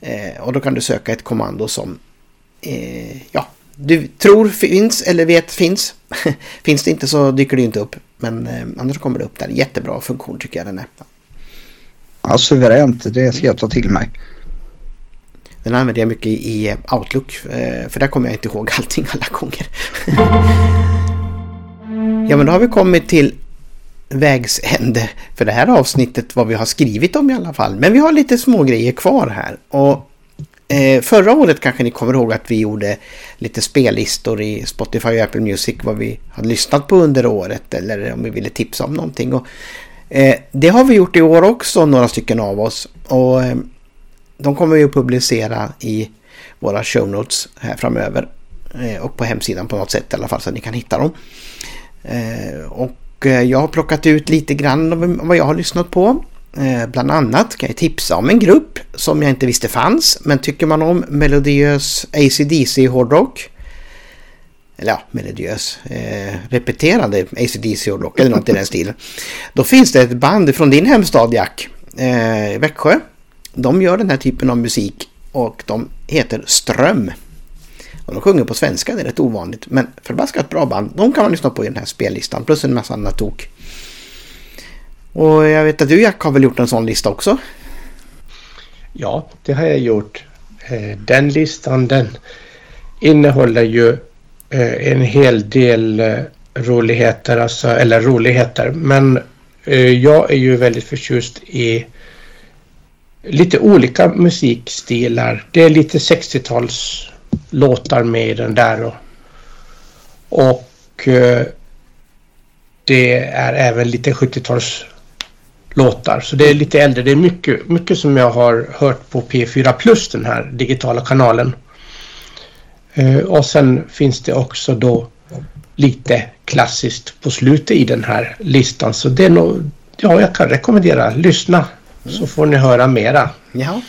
A: Eh, och då kan du söka ett kommando som eh, ja, du tror finns eller vet finns. finns det inte så dyker det inte upp. Men eh, annars kommer det upp där. Jättebra funktion tycker jag den är.
C: Ja, suveränt. Det ska jag ta till mig.
A: Den använder jag mycket i eh, Outlook. Eh, för där kommer jag inte ihåg allting alla gånger. Ja, men då har vi kommit till vägs ände för det här avsnittet vad vi har skrivit om i alla fall. Men vi har lite små grejer kvar här. Och eh, Förra året kanske ni kommer ihåg att vi gjorde lite spellistor i Spotify och Apple Music vad vi har lyssnat på under året eller om vi ville tipsa om någonting. Och, eh, det har vi gjort i år också, några stycken av oss. Och eh, de kommer vi att publicera i våra show notes här framöver. Eh, och på hemsidan på något sätt i alla fall så att ni kan hitta dem. Eh, och eh, jag har plockat ut lite grann av vad jag har lyssnat på. Eh, bland annat kan jag tipsa om en grupp som jag inte visste fanns. Men tycker man om melodiös ACDC hårdrock eller ja, melodiös, eh, repeterande ACDC hårdrock eller något i den stilen. Då finns det ett band från din hemstad Jack, eh, Växjö. De gör den här typen av musik och de heter Ström. Och de sjunger på svenska, det är rätt ovanligt. Men förbaskat bra band. De kan man lyssna på i den här spellistan. Plus en massa annat tok. Och jag vet att du Jack har väl gjort en sån lista också?
B: Ja, det har jag gjort. Eh, den listan den innehåller ju eh, en hel del eh, roligheter, alltså, eller roligheter. Men jag är ju väldigt förtjust i lite olika musikstilar. Det är lite 60-tals låtar med i den där. Och, och eh, det är även lite 70-tals låtar. Så det är lite äldre. Det är mycket, mycket som jag har hört på P4 Plus, den här digitala kanalen. Eh, och sen finns det också då lite klassiskt på slutet i den här listan. Så det är nog, ja, jag kan rekommendera, lyssna så får ni höra mera.
C: Ja.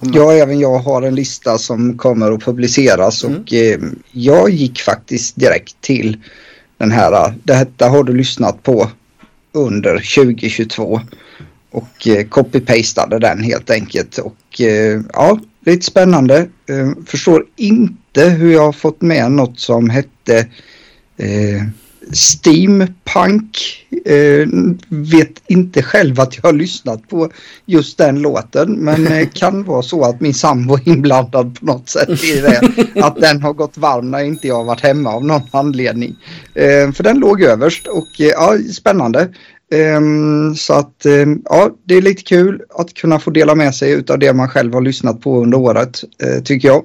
C: Ja, även jag har en lista som kommer att publiceras mm. och eh, jag gick faktiskt direkt till den här. Detta har du lyssnat på under 2022 och eh, copy-pastade den helt enkelt. Och eh, ja, lite spännande. Eh, förstår inte hur jag har fått med något som hette eh, Steampunk. Eh, vet inte själv att jag har lyssnat på just den låten men eh, kan vara så att min sambo är inblandad på något sätt i det. Att den har gått varm när inte jag har varit hemma av någon anledning. Eh, för den låg överst och eh, ja, spännande. Um, så att um, ja, det är lite kul att kunna få dela med sig av det man själv har lyssnat på under året, uh, tycker jag.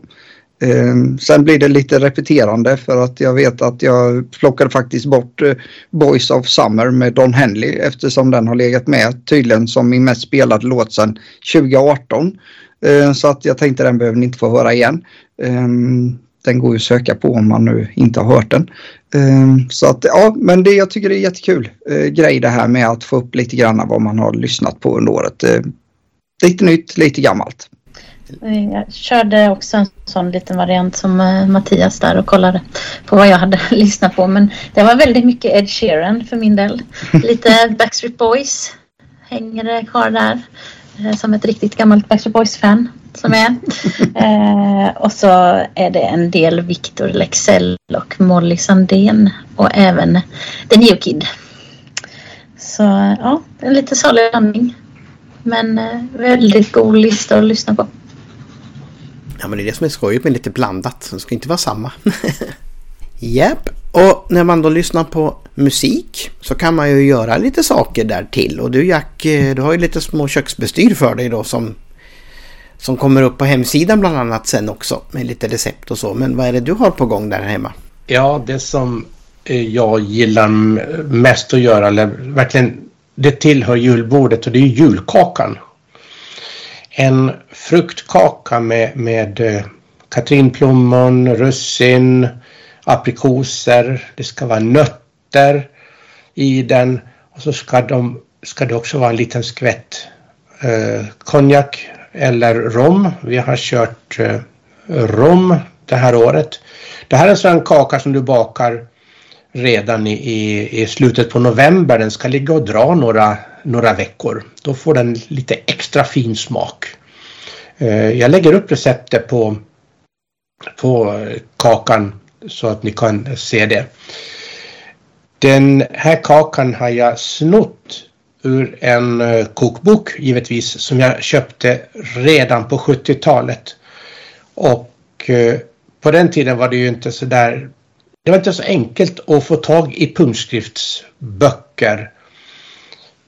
C: Eh, sen blir det lite repeterande för att jag vet att jag plockade faktiskt bort eh, Boys of Summer med Don Henley eftersom den har legat med tydligen som min mest spelade låt sedan 2018. Eh, så att jag tänkte den behöver ni inte få höra igen. Ehm, den går ju att söka på om man nu inte har hört den. Ehm, så att ja, men det, jag tycker det är jättekul eh, grej det här med att få upp lite grann vad man har lyssnat på under året. Eh, lite nytt, lite gammalt.
D: Jag körde också en sån liten variant som eh, Mattias där och kollade på vad jag hade lyssnat på. Men det var väldigt mycket Ed Sheeran för min del. Lite Backstreet Boys hänger det kvar där. Som ett riktigt gammalt Backstreet Boys-fan som är. eh, och så är det en del Victor Lexell och Molly Sandén och även The New Kid. Så ja, en lite salig blandning. Men eh, väldigt god lista att lyssna på.
A: Ja men det är det som är skojigt med lite blandat. Det ska inte vara samma. Japp, och när man då lyssnar på musik så kan man ju göra lite saker där till. Och du Jack, eh, du har ju lite små köksbestyr för dig då som som kommer upp på hemsidan bland annat sen också med lite recept och så. Men vad är det du har på gång där hemma?
B: Ja, det som eh, jag gillar mest att göra, eller verkligen det tillhör julbordet och det är julkakan. En fruktkaka med, med eh, katrinplommon, russin, aprikoser, det ska vara nötter i den och så ska, de, ska det också vara en liten skvätt eh, konjak, eller rom. Vi har kört eh, rom det här året. Det här är en sån kaka som du bakar redan i, i, i, slutet på november. Den ska ligga och dra några, några veckor. Då får den lite extra fin smak. Eh, jag lägger upp receptet på, på kakan så att ni kan se det. Den här kakan har jag snott ur en eh, kokbok givetvis som jag köpte redan på 70-talet. Och eh, på den tiden var det ju inte så där det var inte så enkelt att få tag i punktskriftsböcker.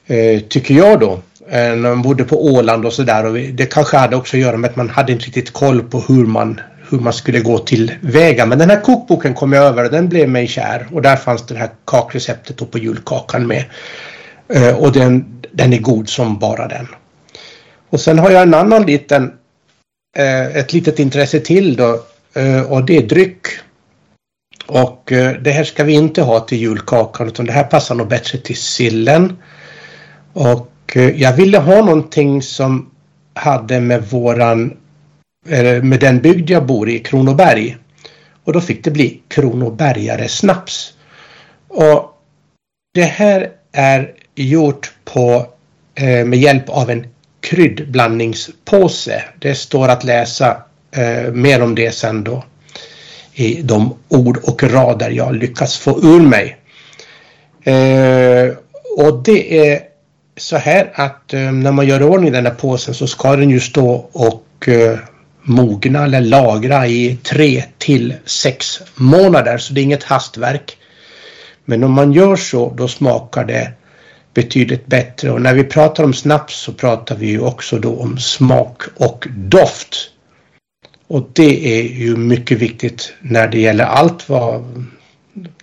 B: Eh, tycker jag då. Eh, när man bodde på Åland och sådär. Det kanske hade också att göra med att man hade inte riktigt koll på hur man, hur man skulle gå till väga. Men den här kokboken kom jag över och den blev mig kär. Och där fanns det här kakreceptet på julkakan med. Eh, och den, den är god som bara den. Och sen har jag en annan liten, eh, ett litet intresse till då eh, och det är dryck. Och det här ska vi inte ha till julkakan utan det här passar nog bättre till sillen. Och eh, jag ville ha någonting som hade med våran, med den bygd jag bor i, Kronoberg. och då fick det bli Kronobergare snaps. Och det här är gjort på, eh, med hjälp av en kryddblandningspåse. Det står att läsa eh, mer om det sen då i de ord och rader jag lyckats få ur mig. Eh, och det är så här att eh, när man gör ordning den här påsen så ska den ju stå och eh, mogna eller lagra i tre till sex månader så det är inget hastverk. Men om man gör så då smakar det betydligt bättre och när vi pratar om snaps så pratar vi ju också då om smak och doft. Och det är ju mycket viktigt när det gäller allt vad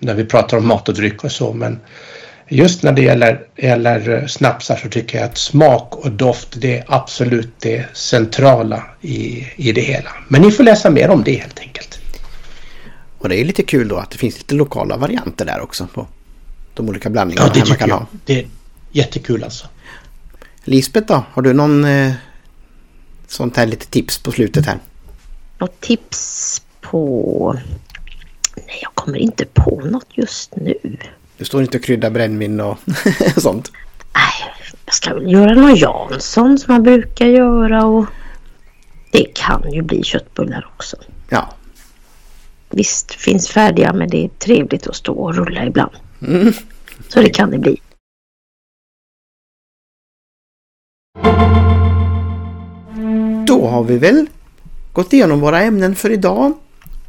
B: när vi pratar om mat och dryck och så men just när det gäller, gäller snapsar så tycker jag att smak och doft det är absolut det centrala i, i det hela. Men ni får läsa mer om det helt enkelt.
A: Och det är lite kul då att det finns lite lokala varianter där också på de olika blandningarna
B: ja, det
A: man kan
B: jag.
A: ha.
B: Det är jättekul alltså.
A: Lisbeth då, har du någon eh, sånt här lite tips på slutet här?
E: Något tips på... Nej, jag kommer inte på något just nu.
A: Du står inte och kryddar brännvin och sånt?
E: Nej, jag ska väl göra någon Jansson som man brukar göra och det kan ju bli köttbullar också.
A: Ja.
E: Visst finns färdiga men det är trevligt att stå och rulla ibland.
A: Mm.
E: Så det kan det bli.
A: Då har vi väl gått igenom våra ämnen för idag.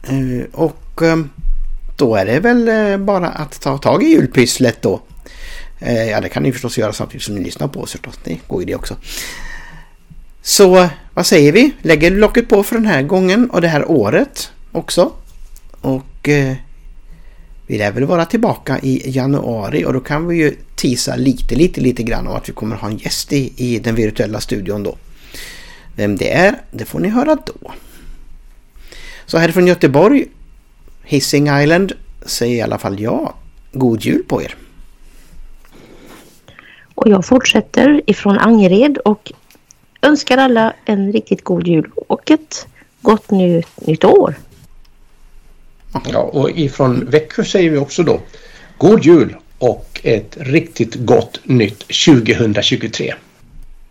A: Eh, och eh, då är det väl eh, bara att ta tag i julpysslet då. Eh, ja, det kan ni förstås göra samtidigt som ni lyssnar på oss förstås. Det går ju det också. Så vad säger vi? Lägger locket på för den här gången och det här året också. Och eh, vi lär väl vara tillbaka i januari och då kan vi ju tisa lite, lite, lite grann om att vi kommer ha en gäst i, i den virtuella studion då. Vem det är, det får ni höra då. Så härifrån Göteborg, Hissing Island, säger i alla fall jag god jul på er.
E: Och jag fortsätter ifrån Angered och önskar alla en riktigt god jul och ett gott nytt, nytt år.
B: Ja, och ifrån Växjö säger vi också då God Jul och ett riktigt gott nytt 2023.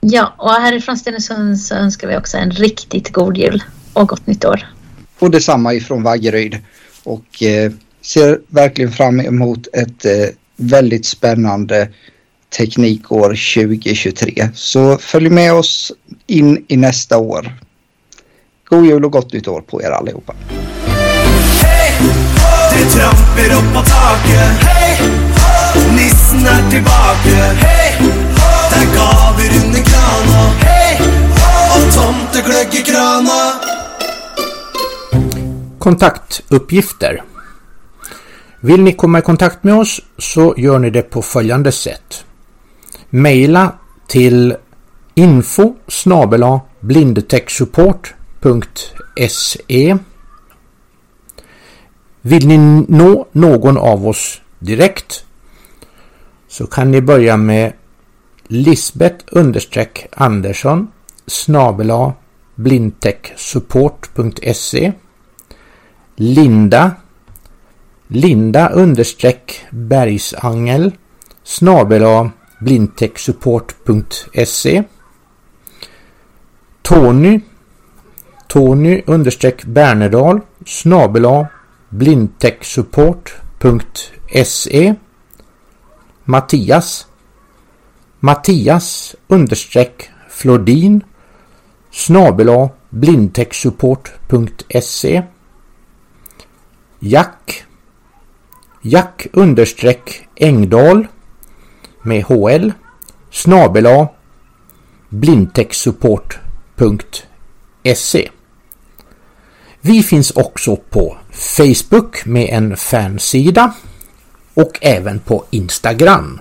D: Ja, och härifrån Stenungsund så önskar vi också en riktigt god jul och gott nytt år.
C: Och detsamma ifrån Vaggeryd. Och eh, ser verkligen fram emot ett eh, väldigt spännande teknikår 2023. Så följ med oss in i nästa år. God jul och gott nytt år på er allihopa. Det trampar upp på taket. Hey, Nissen er tilbake. Hei, gav er gaver under krana. Och tomten tomtegløgg i kranen.
F: Kontaktuppgifter. Vill ni komma i kontakt med oss så gör ni det på följande sätt. Maila till info blindtechsupport.se vill ni nå någon av oss direkt så kan ni börja med Lisbeth understreck Andersson snabela blindtechsupport.se Linda. Linda understreck Bergsangel snabel blindtechsupport.se Tony. Tony understreck Bernedal snabel blindtechsupport.se Mattias. Mattias understreck Flodin snabel blindtechsupport.se Jack. Jack understreck Engdahl med HL snabela blindtechsupport.se vi finns också på Facebook med en fansida och även på Instagram.